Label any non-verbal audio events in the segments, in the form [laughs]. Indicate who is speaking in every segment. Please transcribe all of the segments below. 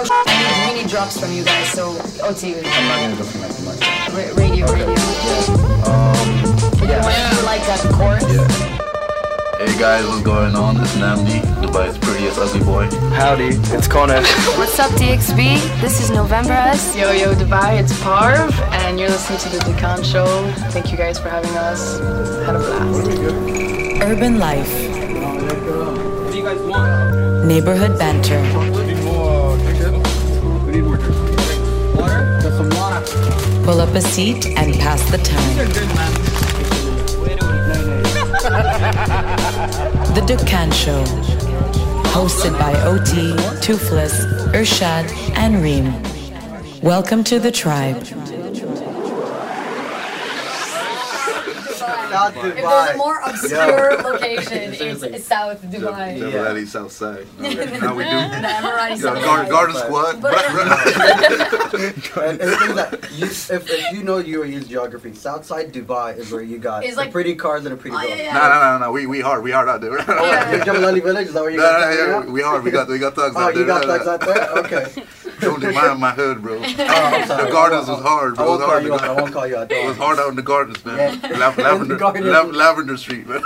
Speaker 1: Oh, sh- we need, we need drops from you guys. So OT,
Speaker 2: I'm not gonna go for nothing much.
Speaker 1: ra- radio, radio.
Speaker 2: Um, yeah.
Speaker 1: When you like that chorus.
Speaker 3: Hey guys, what's going on? It's Nnamdi, Dubai's prettiest ugly boy.
Speaker 4: Howdy, it's Connor. [laughs]
Speaker 5: What's up, DXB? This is November S.
Speaker 6: Yo, yo, Dubai, it's Parv, and you're listening to The Dukkan Show. Thank you guys for having us. Had a blast.
Speaker 7: Urban life. Neighborhood banter. Pull up a seat and pass the time. The Dukkan Show. Hosted by OT, Toofless, Irshad, and Reem. Welcome to the tribe.
Speaker 2: South
Speaker 1: If there's a more [laughs] obscure [laughs] location, it's, it's South Dubai.
Speaker 3: Devil
Speaker 2: Yeah.
Speaker 3: Alley South Side. [laughs] How we do?
Speaker 1: The Emirati
Speaker 3: You know,
Speaker 1: South
Speaker 3: Garden,
Speaker 1: Side.
Speaker 3: Garden Squad.
Speaker 2: And, and the thing is that you, if, if you know your use geography, Southside Dubai is where you got
Speaker 1: It's
Speaker 2: the
Speaker 1: like-
Speaker 2: pretty cars and the pretty
Speaker 1: Oh,
Speaker 2: girls.
Speaker 1: yeah, yeah.
Speaker 3: No, no, no, no. We we hard. We hard out there.
Speaker 2: Oh,
Speaker 1: Yeah.
Speaker 2: Your Ali village is that where you
Speaker 3: No,
Speaker 2: got?
Speaker 3: no,
Speaker 2: that
Speaker 3: yeah, we hard. We got we got thugs
Speaker 2: Oh,
Speaker 3: out there.
Speaker 2: you got
Speaker 3: No, no,
Speaker 2: thugs out there? Okay.
Speaker 3: Don't mind my hood, bro. [laughs]
Speaker 2: Oh, I'm sorry.
Speaker 3: The gardens was hard, bro. It
Speaker 2: won't
Speaker 3: was
Speaker 2: call
Speaker 3: hard.
Speaker 2: you out. I won't call you out.
Speaker 3: It was hard out in the gardens, man.
Speaker 2: Yeah.
Speaker 3: Lav- [laughs] Lavender,
Speaker 2: gardens.
Speaker 3: Lav- Lavender Street, man.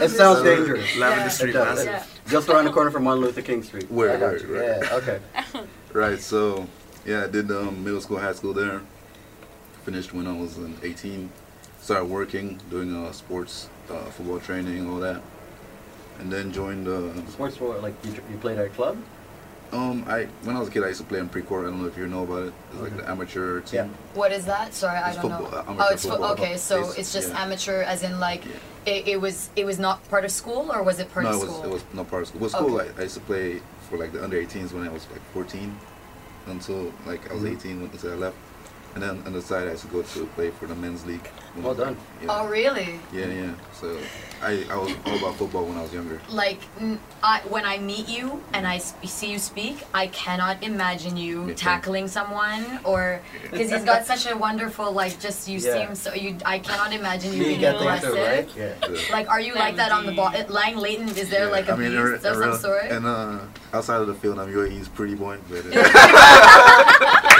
Speaker 2: It sounds dangerous.
Speaker 3: Lavender
Speaker 2: It
Speaker 3: Street, man.
Speaker 1: Yeah.
Speaker 2: Just around the corner from Martin Luther King Street.
Speaker 3: Where?
Speaker 2: I got
Speaker 3: word,
Speaker 2: you.
Speaker 3: word.
Speaker 2: Yeah, okay. [laughs]
Speaker 3: Right. So, yeah, I did um, middle school, high school there. Finished when I was um, 18. Started working, doing uh, sports, uh, football training, all that. And then joined. Uh,
Speaker 2: Sports sport, like you, you played at a club?
Speaker 3: um, I when I was a kid, I used to play in pre-court. I don't know if you know about it. It's like the amateur team.
Speaker 2: Yeah.
Speaker 1: What is that? Sorry, I
Speaker 3: It's
Speaker 1: don't
Speaker 3: football, uh,
Speaker 1: know.
Speaker 3: amateur
Speaker 1: Oh, it's fo-
Speaker 3: football.
Speaker 1: okay. So
Speaker 3: It's-
Speaker 1: it's just
Speaker 3: yeah.
Speaker 1: amateur, as in like
Speaker 3: Yeah.
Speaker 1: it, it was it was not part of school, or was it part
Speaker 3: no,
Speaker 1: of
Speaker 3: it was
Speaker 1: school?
Speaker 3: it was not part of school. With school,
Speaker 1: Okay.
Speaker 3: I, I used to play for like the under 18s when I was like 14 until like I was
Speaker 2: Mhm.
Speaker 3: 18 when- until I left. And then on the side, I used to go to play for the men's league.
Speaker 2: Well
Speaker 3: was,
Speaker 2: done.
Speaker 3: Yeah.
Speaker 1: Oh, really?
Speaker 3: Yeah, yeah. So I, I was all about football when I was younger.
Speaker 1: Like n- I, when I meet you and I sp- see you speak, I cannot imagine you
Speaker 3: Me too.
Speaker 1: tackling someone or because he's got such a wonderful like just you
Speaker 2: Yeah.
Speaker 1: seem so you. I cannot imagine you
Speaker 2: You
Speaker 1: being
Speaker 2: get things
Speaker 1: aggressive.
Speaker 2: right? Yeah.
Speaker 3: Yeah.
Speaker 1: Like, are you like that on the ball? Lying Leighton, is there
Speaker 3: Yeah,
Speaker 1: like a
Speaker 3: I mean,
Speaker 1: beast
Speaker 3: ar-
Speaker 1: of some
Speaker 3: around-
Speaker 1: sort?
Speaker 3: And uh, outside of the field, I'm UAE's pretty boy. But, uh, [laughs]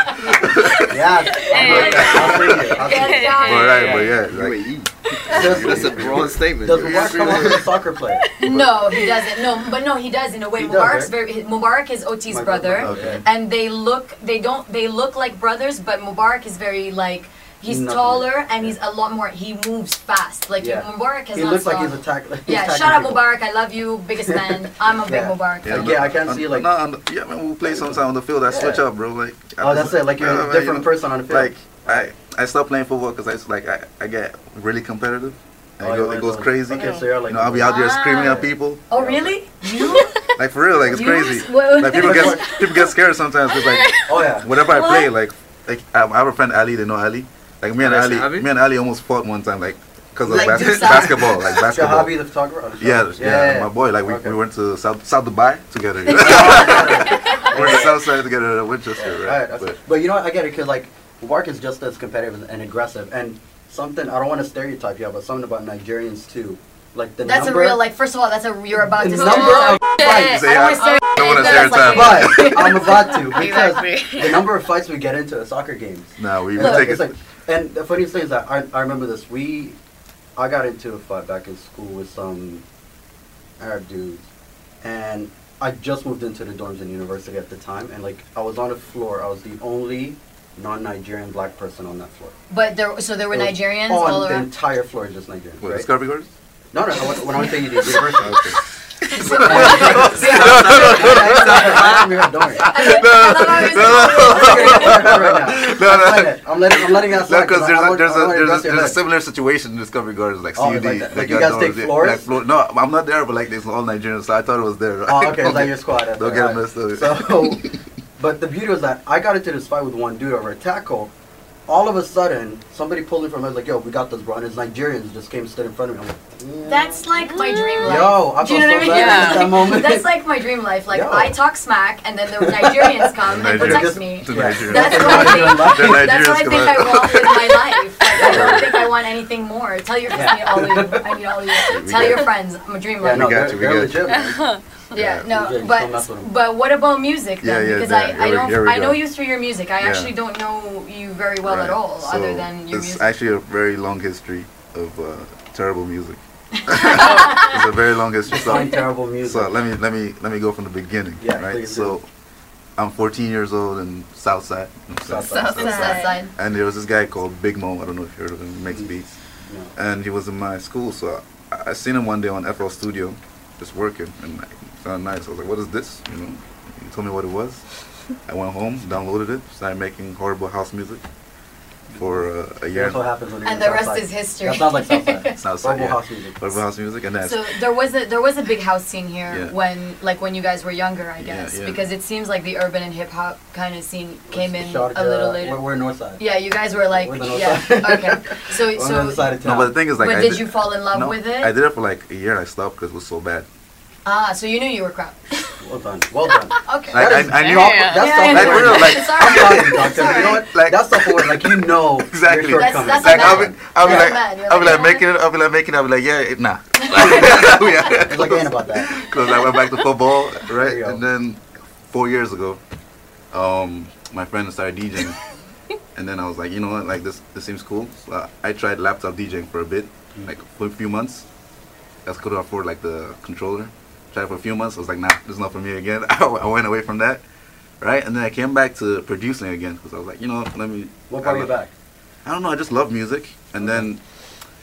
Speaker 2: Yeah. [laughs] I'll bring it. I'll bring
Speaker 1: Get
Speaker 2: it.
Speaker 1: down.
Speaker 3: but right, but yeah, like,
Speaker 2: Does,
Speaker 4: That's a broad statement.
Speaker 2: does. Mubarak come off as a soccer player?
Speaker 1: No, he doesn't. No, but no, he does in a way.
Speaker 2: He does, right?
Speaker 1: very Mubarak is OT's
Speaker 2: My
Speaker 1: brother,
Speaker 2: brother, okay.
Speaker 1: and they look they don't they look like brothers, but Mubarak is very like he's
Speaker 2: Nothing.
Speaker 1: taller and he's a lot more. He moves fast. Like
Speaker 2: Yeah.
Speaker 1: Mubarak has
Speaker 2: He
Speaker 1: not
Speaker 2: looks like he's attack. he's
Speaker 1: yeah,
Speaker 2: attacking
Speaker 1: shout out. Mubarak. I love you, biggest [laughs] man. I'm a big
Speaker 2: Yeah.
Speaker 1: Mubarak
Speaker 3: yeah.
Speaker 2: Yeah, I can
Speaker 3: on-
Speaker 2: see, like-
Speaker 3: no, on the, yeah, man, we'll play sometime on the field. I switch up, bro. Like, I
Speaker 2: Oh,
Speaker 3: just-
Speaker 2: that's it. Like you're a different
Speaker 3: know,
Speaker 2: person on the field.
Speaker 3: Like I, I stopped playing football because I used like I, I get really competitive. And
Speaker 2: Oh,
Speaker 3: it, go, it goes crazy.
Speaker 2: Okay, so you're like.
Speaker 3: You know, I'll be out there screaming
Speaker 1: Ah.
Speaker 3: at people.
Speaker 1: Oh really? [laughs] You?
Speaker 3: Like for real, like it's
Speaker 1: You?
Speaker 3: crazy.
Speaker 1: What-
Speaker 3: Like people get [laughs] people get scared sometimes because like
Speaker 2: Oh yeah.
Speaker 3: whenever I
Speaker 1: What?
Speaker 3: play, like like I I have a friend Ali. They know Ali. Like me and Ali,
Speaker 4: to
Speaker 3: me and Ali almost fought one time, like because of
Speaker 1: Like
Speaker 3: bas- basketball, like basketball.
Speaker 2: Shahabi the photographer.
Speaker 3: Yeah, yeah, my boy. Like we,
Speaker 2: Okay.
Speaker 3: we went to South South Dubai together. we went to South Side together at Winchester,
Speaker 2: Alright,
Speaker 3: right?
Speaker 2: that's-
Speaker 3: But
Speaker 2: but you know what? I get it because like Mubarak is just as competitive and aggressive, and something I don't want to stereotype you, but something about Nigerians too, like the
Speaker 1: That's
Speaker 2: number.
Speaker 1: a real like. First of all, that's a you're about
Speaker 2: the
Speaker 1: to
Speaker 2: number of fights.
Speaker 3: Say,
Speaker 1: I
Speaker 3: I-
Speaker 1: don't wanna
Speaker 3: I don't wanna
Speaker 1: stereotype,
Speaker 3: stereotype.
Speaker 1: like-
Speaker 2: But [laughs] I'm about to because
Speaker 5: Exactly.
Speaker 2: the number of fights we get into at soccer games.
Speaker 3: no, we, we
Speaker 2: Look,
Speaker 3: take
Speaker 2: it's
Speaker 3: it.
Speaker 2: like, and the funniest thing is that I, I remember this. We, I got into a fight back in school with some Arab dudes, and I just moved into the dorms in university at the time, and like I was on the floor. I was the only non-Nigerian black person on that floor.
Speaker 1: But there, so there were
Speaker 2: It was
Speaker 1: Nigerians
Speaker 2: on
Speaker 1: all
Speaker 2: the
Speaker 1: around.
Speaker 2: entire floor, just Nigerians.
Speaker 3: What,
Speaker 2: right?
Speaker 3: Discovery Gardens?
Speaker 2: No, no, no. When, when I went to the [laughs] university. Don't. [laughs] [laughs]
Speaker 3: No, no.
Speaker 2: I'm letting, I'm letting that
Speaker 3: No,
Speaker 2: slide.
Speaker 3: because there's
Speaker 2: I
Speaker 3: a
Speaker 2: want-
Speaker 3: there's
Speaker 2: I
Speaker 3: a
Speaker 2: wanna
Speaker 3: there's a, there's a similar situation in Discovery Gardens, like
Speaker 2: Oh,
Speaker 3: CUD.
Speaker 2: like that. Like you guys take floors?
Speaker 3: like floor- no, I'm not there, but like there's all Nigerians, so I thought it was there.
Speaker 2: Oh, okay, it's like your squad.
Speaker 3: Don't get
Speaker 2: right.
Speaker 3: messed up.
Speaker 2: So, but the beauty was that I got into this fight with one dude over a tackle. All of a sudden, somebody pulled me from. I was like, "Yo, we got this, bro." And his Nigerians just came, stood in front of me. I'm like,
Speaker 1: That's like my dream life.
Speaker 2: "Yo, I
Speaker 1: Do you know
Speaker 2: so
Speaker 1: what I mean?
Speaker 2: bad at that moment."
Speaker 1: That's like my dream life. Like
Speaker 2: Yo.
Speaker 1: I talk smack, and then the Nigerians come and
Speaker 3: Nigerians-
Speaker 1: protect me.
Speaker 3: The
Speaker 2: Yeah.
Speaker 3: Nigerians.
Speaker 1: That's
Speaker 2: That's
Speaker 1: what I
Speaker 2: what you're doing
Speaker 1: think.
Speaker 3: The
Speaker 2: live.
Speaker 1: That's what I think
Speaker 3: come
Speaker 1: I want with my [laughs] life. Like, I don't think I want anything more. Tell your
Speaker 2: Yeah.
Speaker 1: I need all of you. I need all of you. Tell your friends. I'm a dream
Speaker 2: Yeah,
Speaker 1: life.
Speaker 2: no,
Speaker 3: We got
Speaker 2: they're,
Speaker 3: you, we
Speaker 2: they're
Speaker 3: got you. [laughs]
Speaker 2: legit. man.
Speaker 1: Yeah,
Speaker 2: Yeah,
Speaker 1: no, but
Speaker 2: mess with 'em.
Speaker 1: but what about music then?
Speaker 3: Yeah, yeah,
Speaker 1: because
Speaker 3: yeah,
Speaker 1: I, I don't
Speaker 3: we
Speaker 1: I know you through your music. I
Speaker 3: Yeah.
Speaker 1: actually don't know you very well at
Speaker 3: Right.
Speaker 1: all, other than your music.
Speaker 3: it's
Speaker 1: music.
Speaker 3: actually a very long history of uh, terrible music. [laughs] [laughs] it's a very long history. So,
Speaker 2: terrible music.
Speaker 3: so let me let me let me go from the beginning.
Speaker 2: Yeah,
Speaker 3: right.
Speaker 2: please
Speaker 3: So I'm 14 years old in Southside. you know what I'm saying?
Speaker 2: Southside.
Speaker 1: It's that side.
Speaker 3: And there was this guy called Big Mo. I don't know if you heard of him. He makes
Speaker 2: Mm.
Speaker 3: beats.
Speaker 2: No.
Speaker 3: And he was in my school, so I, I seen him one day on FL Studio, just working, and like, it sounded nice. I was like, "What is this?" You know. He told me what it was. I went home, downloaded it, started making horrible house music for uh, a year.
Speaker 2: That's what happens when you're
Speaker 1: And the rest
Speaker 2: Southside.
Speaker 1: is history.
Speaker 2: That sounds like Southside. [laughs]
Speaker 3: Southside,
Speaker 2: Horrible
Speaker 3: yeah.
Speaker 2: house music.
Speaker 3: Horrible house music, and then
Speaker 1: So there was a there was a big house scene here
Speaker 3: Yeah.
Speaker 1: when like when you guys were younger, I guess,
Speaker 3: yeah.
Speaker 1: because it seems like the urban and hip hop kind of scene came in
Speaker 2: Shout
Speaker 1: a little
Speaker 2: uh,
Speaker 1: later.
Speaker 2: We're, we're north side.
Speaker 1: yeah, you guys were like
Speaker 2: We're the north
Speaker 1: yeah
Speaker 2: side.
Speaker 1: okay. [laughs] So
Speaker 2: We're on the
Speaker 1: so
Speaker 2: side of town.
Speaker 3: no, but the thing is, like,
Speaker 1: but
Speaker 3: I
Speaker 1: did you fall in love
Speaker 3: no,
Speaker 1: with it?
Speaker 3: I did it for like a year. And I stopped because it was so bad.
Speaker 1: Ah, so you knew you were crap.
Speaker 2: Well done. Well done. [laughs]
Speaker 1: Okay.
Speaker 3: Like,
Speaker 2: That is
Speaker 3: I, I knew.
Speaker 2: proper-
Speaker 6: Yeah.
Speaker 2: That's
Speaker 1: Yeah,
Speaker 2: self
Speaker 3: Like, real, like,
Speaker 1: It's
Speaker 2: I'm
Speaker 1: alright.
Speaker 2: you, Doctor. You know
Speaker 1: alright.
Speaker 2: what?
Speaker 3: Like-
Speaker 2: that's self aware. Like you know [laughs]
Speaker 3: Exactly.
Speaker 2: your
Speaker 1: That's-
Speaker 2: shortcomings.
Speaker 1: that's
Speaker 3: Like
Speaker 1: a
Speaker 3: I'll be, I'll be like, I'll be
Speaker 1: like,
Speaker 3: like
Speaker 1: yeah.
Speaker 3: making it, I'll be like making it, I'll be like, yeah, it, nah. [laughs]
Speaker 2: It's like ain't about that.
Speaker 3: Because I went back to football, right? And then four years ago, um, my friend started DJing, and then I was like, you know what, like this, this seems cool. So I, I tried laptop DJing for a bit,
Speaker 2: Mm.
Speaker 3: like for a few months. I couldn't afford like the controller. Tried for a few months. I was like, nah, this is not for me again. [laughs] I went away from that, right? And then I came back to producing again because I was like, you know, let me.
Speaker 2: What brought you back?
Speaker 3: I don't know. I just love music, and then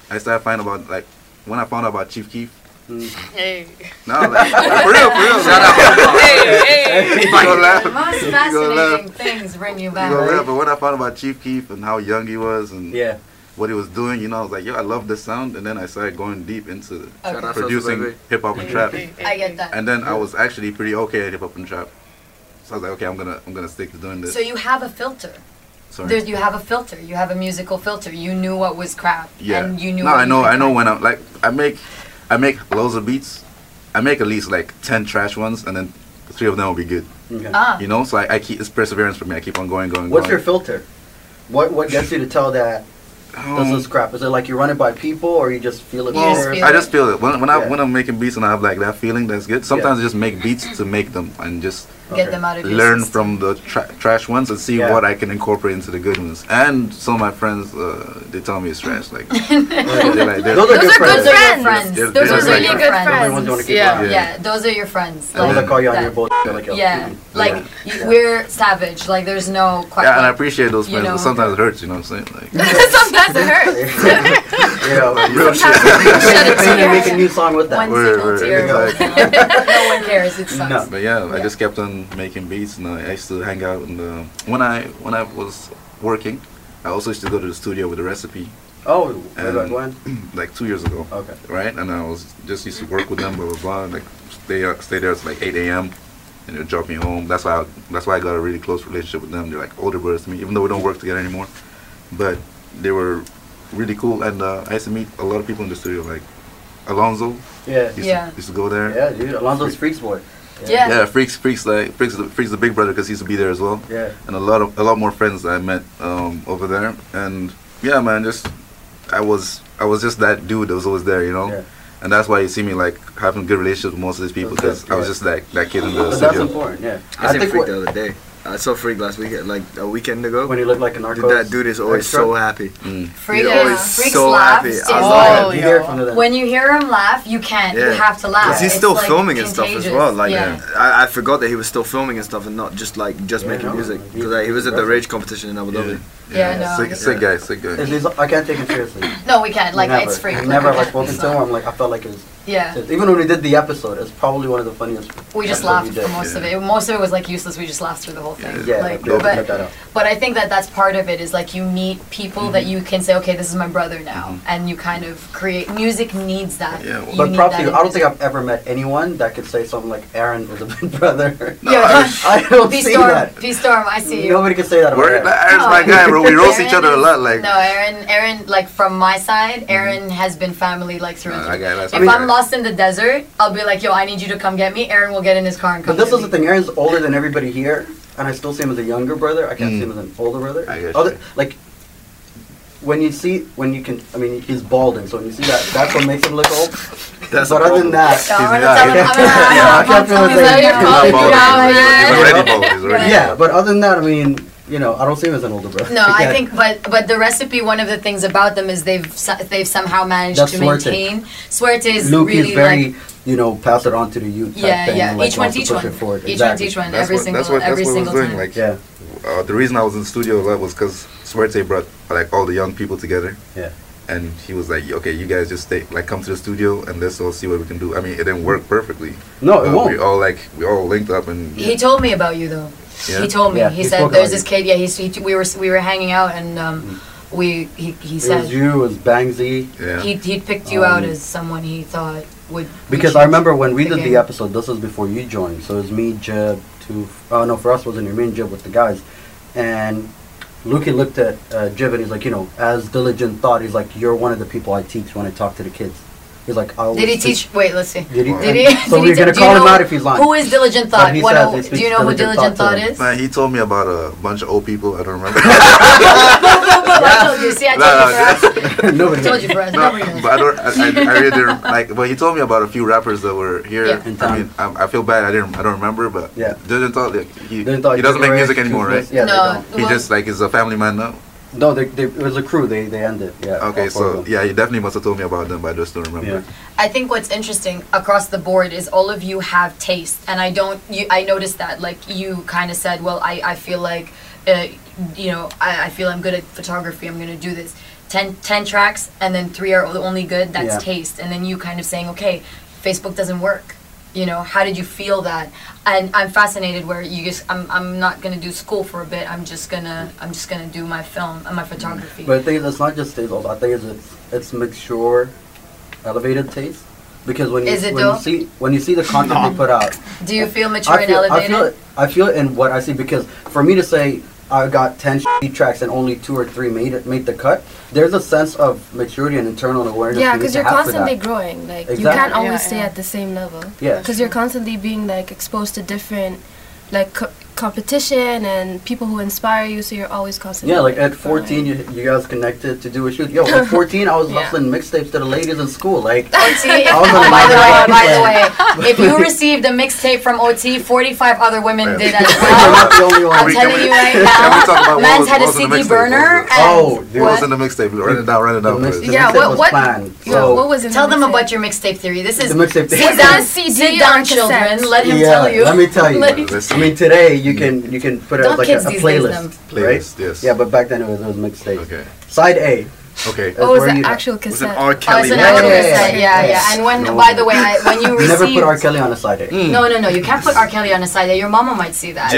Speaker 3: I started finding about like when I found out about Chief Keef. Hmm.
Speaker 6: Hey.
Speaker 3: No, like, [laughs] for real, for real.
Speaker 4: Shout out.
Speaker 6: hey, hey. [laughs]
Speaker 3: You gonna laugh.
Speaker 1: Most fascinating
Speaker 3: laugh.
Speaker 1: things bring you
Speaker 3: You
Speaker 1: back.
Speaker 3: gonna laugh. But when I found about Chief Keef and how young he was and
Speaker 2: Yeah.
Speaker 3: What he was doing, you know, I was like, yo, I love this sound. And then I started going deep into
Speaker 4: Shout out
Speaker 3: producing hip hop and trap.
Speaker 1: I get that.
Speaker 3: And then I was actually pretty okay at hip hop and trap. So I was like, okay, I'm gonna I'm gonna stick to doing this.
Speaker 1: So you have a filter.
Speaker 3: Sorry.
Speaker 1: There's, you have a filter. You have a musical filter. You knew what was crap,
Speaker 3: yeah.
Speaker 1: and you knew.
Speaker 3: no,
Speaker 1: what
Speaker 3: I know. I know
Speaker 1: cut.
Speaker 3: when I'm like I make I make loads of beats. I make at least like ten trash ones, and then three of them will be good.
Speaker 2: Okay.
Speaker 1: Ah,
Speaker 3: You know, so I, I keep it's perseverance for me. I keep on going, going,
Speaker 2: What's your filter? What what gets you to tell that this
Speaker 3: Um,
Speaker 2: is crap? Is it like you run it by people or you just feel it?
Speaker 1: You just feel
Speaker 3: I just feel it when when I when I'm making beats and I have like that feeling that's good. Sometimes I just make beats to make them and just
Speaker 1: get them out of your
Speaker 3: learn from the tra- trash ones and see
Speaker 2: Yeah.
Speaker 3: what I can incorporate into the good ones. And some of my friends, uh, they tell me it's trash. Like, [laughs] they're like, they're,
Speaker 2: Those are
Speaker 6: Those
Speaker 2: good
Speaker 6: are
Speaker 2: friends.
Speaker 6: good
Speaker 1: Those are your
Speaker 6: friends.
Speaker 1: friends.
Speaker 3: They're-
Speaker 1: Those
Speaker 3: they're really
Speaker 1: your
Speaker 6: good
Speaker 1: friends.
Speaker 6: friends.
Speaker 2: The ones you wanna keep
Speaker 6: Yeah.
Speaker 1: Yeah, those are your friends.
Speaker 2: The ones
Speaker 3: Yeah.
Speaker 2: that call you on your bullshit like.
Speaker 1: Yeah, like
Speaker 3: Yeah.
Speaker 1: we're savage. Like there's no question.
Speaker 3: yeah, and I appreciate those
Speaker 1: You
Speaker 3: friends,
Speaker 1: know.
Speaker 3: but sometimes it hurts. You know what I'm saying? Like, [laughs]
Speaker 6: Sometimes it hurts. [laughs]
Speaker 2: you know,
Speaker 3: real shit.
Speaker 1: Shed a
Speaker 2: and you make a new song with that.
Speaker 1: One single tear.
Speaker 3: exactly.
Speaker 1: no one cares. It sucks.
Speaker 2: No.
Speaker 3: But yeah, I just kept on making beats, and I used to hang out. And uh, when I when I was working, I also used to go to the studio with a recipe,
Speaker 2: Oh, way
Speaker 3: And-
Speaker 2: back when? [clears throat]
Speaker 3: like two years ago.
Speaker 2: Okay.
Speaker 3: right? And I was just used to work with them, blah blah blah. Like stay uh, stay there till like 8 a.m. and they'd drop me home. That's why I, that's why I got a really close relationship with them. They're like older brothers to me, even though we don't work together anymore. But they were really cool, and uh, I used to meet a lot of people in the studio, like Alonzo.
Speaker 2: Yeah.
Speaker 3: Used,
Speaker 1: Yeah.
Speaker 3: to, used to go there.
Speaker 2: Yeah, dude. Alonzo's Freaks Boy.
Speaker 1: Yeah.
Speaker 3: Yeah, freaks, freaks, like freaks, the- freaks the big brother because he used to be there as well,
Speaker 2: Yeah.
Speaker 3: and a lot of a lot more friends that I met um, over there, and yeah, man, just I was I was just that dude that was always there, you know.
Speaker 2: Yeah.
Speaker 3: And that's why you see me like having good relationships with most of these people
Speaker 2: That's
Speaker 3: because
Speaker 2: good,
Speaker 3: I was just that that kid in the
Speaker 2: But that's important, yeah.
Speaker 4: I seen Freak
Speaker 2: what-
Speaker 4: the other day. I saw Freak last week, like a weekend ago.
Speaker 2: when he looked like a
Speaker 4: Dude,
Speaker 2: narco.
Speaker 4: that dude is always so happy.
Speaker 3: Mm.
Speaker 1: Freak,
Speaker 4: He's always
Speaker 1: freaks
Speaker 4: so happy. I
Speaker 2: I
Speaker 4: love
Speaker 1: like-
Speaker 2: it. You hear it
Speaker 6: yo.
Speaker 1: when you hear him laugh, you can't. You have to laugh.
Speaker 4: Because he's
Speaker 1: It's,
Speaker 4: still
Speaker 1: like,
Speaker 4: filming and stuff as well. Like
Speaker 1: yeah.
Speaker 4: I, I forgot that he was still filming and stuff and not just like just
Speaker 2: Yeah,
Speaker 4: making
Speaker 2: no,
Speaker 4: music. Because like, he was at the. Rage competition in Abu
Speaker 3: Yeah.
Speaker 4: Dhabi.
Speaker 1: Yeah, no.
Speaker 3: Sick, sick guy, sick guy.
Speaker 2: It's- it's- I can't take him seriously.
Speaker 1: No, we can't. Like
Speaker 2: never.
Speaker 1: it's free.
Speaker 2: I've
Speaker 1: like,
Speaker 2: never
Speaker 1: we
Speaker 2: like spoken to him. I'm like, I felt like it was.
Speaker 1: Yeah.
Speaker 2: Even when we did the episode, it's probably one of the funniest.
Speaker 1: We just laughed
Speaker 2: we
Speaker 1: for most of it. Most of it was like useless. We just laughed through the whole thing.
Speaker 2: Yeah,
Speaker 1: like,
Speaker 2: like,
Speaker 1: but,
Speaker 2: cut that out.
Speaker 1: but I think that that's part of it is like you meet people that
Speaker 2: Mm-hmm.
Speaker 1: you can say, okay, this is my brother now, and you kind of create. Music needs that.
Speaker 3: Yeah, well-
Speaker 1: You
Speaker 2: But
Speaker 1: need
Speaker 2: props
Speaker 1: that
Speaker 2: to you. I don't think. I've ever met anyone that could say something like Aaron was a big [laughs] brother.
Speaker 1: Yeah, [laughs]
Speaker 2: I don't
Speaker 1: P
Speaker 2: see
Speaker 1: Storm,
Speaker 2: that.
Speaker 1: P Storm, I see you.
Speaker 2: Nobody can say that. about Aaron.
Speaker 3: Aaron's
Speaker 1: No,
Speaker 3: my guy, [laughs] bro. We roast each
Speaker 1: Aaron
Speaker 3: other a lot. Like,
Speaker 1: no, Aaron, Aaron, like from my side, Aaron has been family like through and
Speaker 3: Nah,
Speaker 1: through.
Speaker 3: that guy,
Speaker 1: if I'm
Speaker 3: guy.
Speaker 1: lost in the desert, I'll be like, yo, I need you to come get me. Aaron will get in his car and come.
Speaker 2: But this
Speaker 1: get
Speaker 2: is the thing. Aaron's older than everybody here, and I still see him as a younger brother. I can't
Speaker 3: Mm.
Speaker 2: see him as an older brother.
Speaker 3: I get
Speaker 2: Other, like when you see when you can. I mean, he's balding, so when you see that, that's what makes him look old.
Speaker 4: That's
Speaker 2: but other than that,
Speaker 1: So I'm
Speaker 3: not.
Speaker 1: him. [laughs]
Speaker 2: Yeah, I can't feel
Speaker 1: tell
Speaker 2: the
Speaker 1: him
Speaker 3: He's
Speaker 1: calling
Speaker 3: not
Speaker 1: me
Speaker 3: bald.
Speaker 1: out.
Speaker 3: He's already bald.
Speaker 2: Yeah. But other than that, I mean, you know, I don't see him as an older brother.
Speaker 1: No, [laughs] I think, but but the recipe. One of the things about them is they've they've somehow managed
Speaker 2: That's
Speaker 1: to
Speaker 2: Suerte.
Speaker 1: maintain. Suerte is
Speaker 2: Luke
Speaker 1: really
Speaker 2: is very,
Speaker 1: like
Speaker 2: you know, pass it on to the youth. Type
Speaker 1: yeah,
Speaker 2: thing
Speaker 1: yeah.
Speaker 2: like,
Speaker 1: each one,
Speaker 2: wants
Speaker 1: each one,
Speaker 2: forward.
Speaker 1: each
Speaker 2: exactly.
Speaker 1: one, each one.
Speaker 3: That's
Speaker 1: every
Speaker 3: what,
Speaker 1: single,
Speaker 3: that's what,
Speaker 1: every
Speaker 3: what
Speaker 1: single
Speaker 3: was doing.
Speaker 1: time.
Speaker 3: Like,
Speaker 2: Yeah,
Speaker 3: uh, the reason I was in the studio a lot was because Suerte brought like all the young people together,
Speaker 2: yeah.
Speaker 3: and he was like, "Okay, you guys just stay, like, come to the studio, and let's all see what we can do." I mean, it didn't work perfectly.
Speaker 2: No, it
Speaker 3: but
Speaker 2: won't.
Speaker 3: We all like we all linked up, and
Speaker 1: He told me about you though.
Speaker 3: Yeah?
Speaker 1: He told me.
Speaker 2: Yeah,
Speaker 1: he
Speaker 2: he
Speaker 1: said
Speaker 2: spoke
Speaker 1: there's
Speaker 2: about
Speaker 1: this kid. Yeah, he's, he, we were we were hanging out and um, we he, he
Speaker 2: It
Speaker 1: said
Speaker 2: was you, it was Bangsy.
Speaker 3: yeah.
Speaker 1: he he picked you out
Speaker 2: Um,
Speaker 1: as someone he thought would.
Speaker 2: Because I remember when we
Speaker 1: the
Speaker 2: did the episode, this was before you joined. So it was me, Jeb, two. Oh no, for us wasn't your me and Jeb with the guys, and Luki looked at uh, Jeb and he's like, you know, as diligent thought, he's like, you're one of the people I teach when I talk to the kids. He's like, I always
Speaker 1: Did he
Speaker 2: speak-
Speaker 1: teach? Wait, let's see.
Speaker 2: Did he?
Speaker 1: Did he? [laughs]
Speaker 2: So
Speaker 1: did
Speaker 2: we're
Speaker 1: he
Speaker 2: gonna call him
Speaker 1: know
Speaker 2: out if he's lying.
Speaker 1: Who is Diligent Thought? What
Speaker 2: says
Speaker 1: do you know who
Speaker 2: Diligent
Speaker 1: Diligent
Speaker 2: Thought
Speaker 1: Thought is?
Speaker 3: Man, he told me about a bunch of old people. I don't remember. [laughs]
Speaker 1: I told you. See, I told you for us. [laughs]
Speaker 2: Nobody.
Speaker 1: I told you for us.
Speaker 3: No,
Speaker 1: Nobody
Speaker 3: but I don't. I, I, I really didn't like. But he told me about a few rappers that were here.
Speaker 1: Yeah.
Speaker 3: I mean, I, I feel bad. I didn't. I don't remember. But
Speaker 2: Yeah.
Speaker 3: didn't thought like, he, he doesn't make music anymore, right?
Speaker 2: Yeah,
Speaker 1: No.
Speaker 3: He just like is a family man now.
Speaker 2: Don't. No, they, they, it was a crew. They they ended. Yeah.
Speaker 3: Okay,
Speaker 2: all four of
Speaker 3: so yeah, you definitely must have told me about them, but I just don't remember.
Speaker 2: Yeah.
Speaker 1: I think what's interesting across the board is all of you have taste, and I don't. You, I noticed that. Like you kind of said, well, I, I feel like, uh, you know, I, I feel I'm good at photography. I'm gonna do this. 10, 10 tracks, and then three are the only good. That's
Speaker 2: Yeah.
Speaker 1: taste, and then you kind of saying, okay, Facebook doesn't work. You know, how did you feel that? And I'm fascinated where you just. I'm, I'm not gonna do school for a bit. I'm just gonna. I'm just gonna do my film and my photography.
Speaker 2: But I think it's not just taste. also. I think it's it's, it's mature, elevated taste. Because when you
Speaker 1: Is it
Speaker 2: when
Speaker 1: though?
Speaker 2: you see when you see the content they put out,
Speaker 1: do you feel mature
Speaker 2: I
Speaker 1: and
Speaker 2: elevated I feel it. I feel it in what I see because for me to say I got ten tracks and only two or three made it made the cut, there's a sense of maturity and internal awareness.
Speaker 8: Yeah, because
Speaker 2: to
Speaker 8: you're constantly growing. Like you can't always
Speaker 6: Yeah,
Speaker 8: stay
Speaker 6: yeah.
Speaker 8: at the same level.
Speaker 2: Yeah.
Speaker 8: Because you're constantly being like exposed to different, like co- competition and people who inspire you. So you're always constantly.
Speaker 2: Yeah, like at 14, you, you guys connected to do a shoot. Yo, at [laughs] 14, I was
Speaker 8: Yeah.
Speaker 2: hustling mixtapes to the ladies in school. Like, [laughs]
Speaker 1: OT,
Speaker 2: I was on
Speaker 1: oh, by the way,
Speaker 2: my
Speaker 1: by the way, if you [laughs] received a mixtape from OT, 45 other women
Speaker 3: Yeah.
Speaker 1: did as
Speaker 2: you're
Speaker 1: well.
Speaker 2: not the only
Speaker 1: I'm
Speaker 2: one.
Speaker 1: telling you right
Speaker 3: can we talk about
Speaker 1: now,
Speaker 3: what
Speaker 1: Man's
Speaker 3: was-
Speaker 1: had a
Speaker 3: what was in the
Speaker 1: CD burner.
Speaker 3: What was
Speaker 1: And
Speaker 2: Oh,
Speaker 3: What was in the mixtape? Run it down. Run it down.
Speaker 2: mix-
Speaker 3: first.
Speaker 2: the
Speaker 8: Yeah, what-
Speaker 2: was
Speaker 8: what-
Speaker 2: planned.
Speaker 8: Yeah,
Speaker 2: So,
Speaker 8: what was in
Speaker 1: Tell
Speaker 8: the
Speaker 1: them about your mixtape theory. This is
Speaker 2: The mixtape
Speaker 1: sit
Speaker 2: theory.
Speaker 1: down,
Speaker 8: Is it CD
Speaker 1: sit down, children. Let him tell you.
Speaker 2: let me tell you. I mean, today you can you can put it
Speaker 1: Don't
Speaker 2: like
Speaker 1: kids
Speaker 2: a, a
Speaker 1: these days,
Speaker 2: playlist,
Speaker 1: them.
Speaker 2: right?
Speaker 3: Yes.
Speaker 2: Yeah, but back then it was, it was mixtape.
Speaker 3: Okay.
Speaker 2: Side A.
Speaker 3: Okay.
Speaker 2: That's
Speaker 8: Oh, was
Speaker 2: where
Speaker 8: the
Speaker 2: you-
Speaker 8: actual
Speaker 4: Was it
Speaker 8: cassette?
Speaker 4: R.
Speaker 1: Oh,
Speaker 4: Kelly?
Speaker 1: it's an
Speaker 2: Yeah,
Speaker 1: actual
Speaker 2: yeah, yeah,
Speaker 1: cassette. Yeah,
Speaker 2: yeah.
Speaker 1: yeah. And when,
Speaker 2: No.
Speaker 1: by the way, I, when you [laughs]
Speaker 2: You
Speaker 1: received,
Speaker 2: never put R. Kelly on a side A. Mm.
Speaker 1: no, no, no, you can't put R. Kelly on a side. A. Your mama might see that.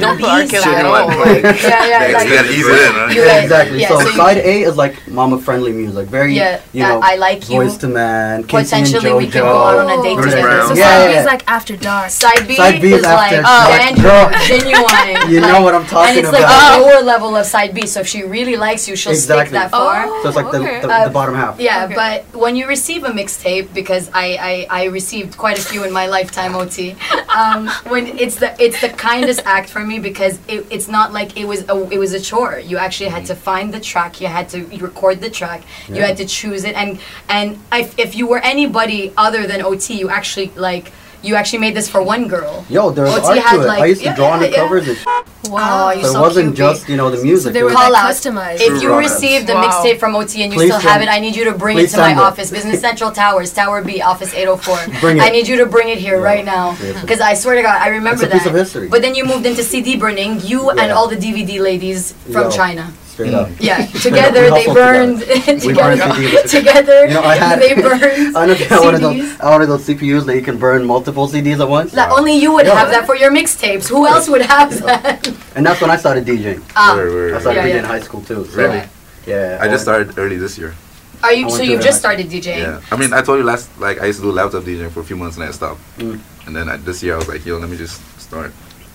Speaker 1: Don't
Speaker 6: put R.
Speaker 1: be
Speaker 6: Kelly
Speaker 1: sad.
Speaker 6: on.
Speaker 1: Like, yeah, yeah,
Speaker 3: They
Speaker 1: like,
Speaker 3: gotta ease it in, right?
Speaker 2: Yeah, exactly.
Speaker 1: yeah,
Speaker 2: so,
Speaker 1: so
Speaker 2: side A is like mama friendly music, very
Speaker 1: Yeah,
Speaker 2: you know,
Speaker 1: I Like You.
Speaker 2: Voice to Man, Casey and
Speaker 1: Potentially we can go out on a date
Speaker 2: Chris
Speaker 1: together.
Speaker 2: Brown.
Speaker 8: So
Speaker 2: yeah,
Speaker 8: side
Speaker 2: yeah,
Speaker 8: B is like after dark.
Speaker 1: Side B,
Speaker 2: is
Speaker 1: is like oh,
Speaker 2: dark.
Speaker 1: Andrew, [laughs] genuine.
Speaker 2: You know what I'm talking about.
Speaker 1: And it's like a lower level of side B. So if she really likes you, she'll stick that far.
Speaker 2: So it's like the,
Speaker 6: okay.
Speaker 2: the,
Speaker 1: Uh,
Speaker 2: the bottom half.
Speaker 1: Yeah,
Speaker 6: Okay.
Speaker 1: but when you receive a mixtape, because I, I, I received quite a few in my lifetime, OT. Um, when it's the it's the kindest act for me because it, it's not like it was a it was a chore. You actually had to find the track, you had to record the track, you had to choose it, and and if, if you were anybody other than OT, you actually like you actually made this for one girl.
Speaker 2: Yo, there was
Speaker 1: OT
Speaker 2: art
Speaker 1: had,
Speaker 2: to it.
Speaker 1: like-
Speaker 2: I used to
Speaker 1: yeah,
Speaker 2: draw on the
Speaker 1: yeah, yeah.
Speaker 2: covers. And sh-
Speaker 1: Wow, oh, you're
Speaker 2: so it wasn't
Speaker 1: cute.
Speaker 2: just you know the music.
Speaker 8: they were
Speaker 2: was-
Speaker 1: Call
Speaker 8: like
Speaker 1: out.
Speaker 8: customized.
Speaker 1: If you
Speaker 3: rockers.
Speaker 1: received a
Speaker 6: Wow.
Speaker 1: mixtape from OT and you
Speaker 2: Please
Speaker 1: still have
Speaker 2: send
Speaker 1: it,
Speaker 2: it.
Speaker 1: I need you to bring it to my
Speaker 2: it.
Speaker 1: office, Business Central Towers, Tower B, Office 804. [laughs]
Speaker 2: Bring it.
Speaker 1: I need you to bring it here
Speaker 2: Yeah,
Speaker 1: right now. Because I swear to God, I remember
Speaker 2: It's a
Speaker 1: that.
Speaker 2: piece of history.
Speaker 1: But then you moved into CD burning, you and all the DVD ladies from
Speaker 2: Yo.
Speaker 1: China.
Speaker 2: Straight up.
Speaker 1: Yeah, [laughs] together they [laughs] burned. Together,
Speaker 2: CDs.
Speaker 1: together
Speaker 2: You know, I had.
Speaker 1: they burned. [laughs]
Speaker 2: I know I wanted those.
Speaker 1: CDs.
Speaker 2: I those CPUs that you can burn multiple CDs at once.
Speaker 1: Like, only you would
Speaker 2: Yeah.
Speaker 1: have that for your mixtapes. Who else would have that?
Speaker 2: And that's when I started DJing.
Speaker 1: Ah,
Speaker 3: Word, word,
Speaker 2: I started
Speaker 1: Yeah,
Speaker 2: DJing
Speaker 1: yeah.
Speaker 2: in high school too. So,
Speaker 3: Really?
Speaker 2: Yeah.
Speaker 3: I just started early this year.
Speaker 1: are you? So you've just started DJing?
Speaker 3: Yeah. I mean, I told you last, like, I used to do laptop DJing for a few months and I stopped.
Speaker 2: Mm.
Speaker 3: And then I, this year I was like, yo, let me just start.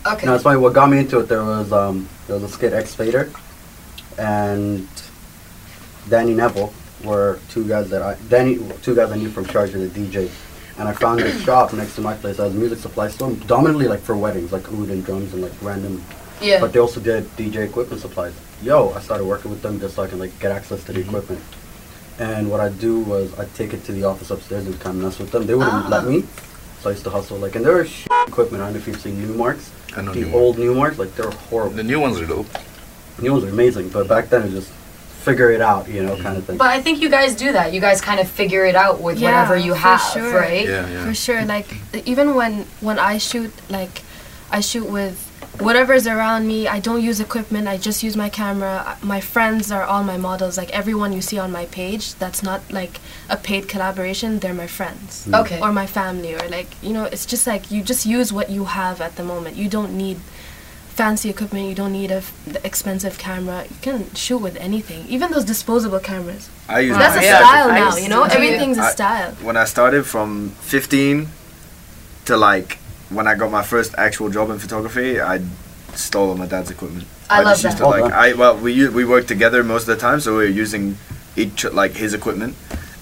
Speaker 1: Okay.
Speaker 2: No, it's funny. What got me into it, there was um, there was a skit X Fader, and Danny Neville were two guys that I Danny two guys I knew from Charge of the DJ, and I found this shop next to my place as was music supply store, dominantly like for weddings, like oud and drums and like random.
Speaker 1: Yeah.
Speaker 2: But they also did DJ equipment supplies. Yo, I started working with them just so I can like get access to the
Speaker 1: Mm-hmm.
Speaker 2: equipment, And what I'd do was I'd take it to the office upstairs and kind of mess with them. They wouldn't let
Speaker 1: Ah.
Speaker 2: me, so I used to hustle. Like, and there were sh- equipment. I don't know if you've seen Numarks.
Speaker 3: I know
Speaker 2: the
Speaker 3: Numark.
Speaker 2: old Numarks, like they're horrible.
Speaker 3: The new ones are dope.
Speaker 2: New ones are amazing, but back then it was just figure it out, you know, mm-hmm. kind of thing.
Speaker 1: But I think you guys do that. You guys kind of figure it out with
Speaker 8: Yeah,
Speaker 1: whatever you have,
Speaker 8: sure.
Speaker 1: right?
Speaker 3: Yeah, yeah.
Speaker 8: For sure. Like even when when I shoot, like I shoot with whatever's around me. I don't use equipment. I just use my camera. My friends are all my models. Like everyone you see on my page, that's not like a paid collaboration. They're my friends. Mm.
Speaker 1: Okay.
Speaker 8: Or my family, or like you know, it's just like you just use what you have at the moment. You don't need fancy equipment. You don't need a f- the expensive camera. You can shoot with anything, even those disposable cameras.
Speaker 4: I use
Speaker 8: That's a
Speaker 6: Yeah.
Speaker 8: style
Speaker 6: I
Speaker 8: now. You know,
Speaker 6: to do it.
Speaker 8: everything's a
Speaker 4: I-
Speaker 8: style.
Speaker 4: when I started from 15 to like when I got my first actual job in photography, I stole my dad's equipment.
Speaker 1: I love
Speaker 4: just used
Speaker 1: that.
Speaker 4: To, like. I well we we worked together most of the time, so we were using each like his equipment,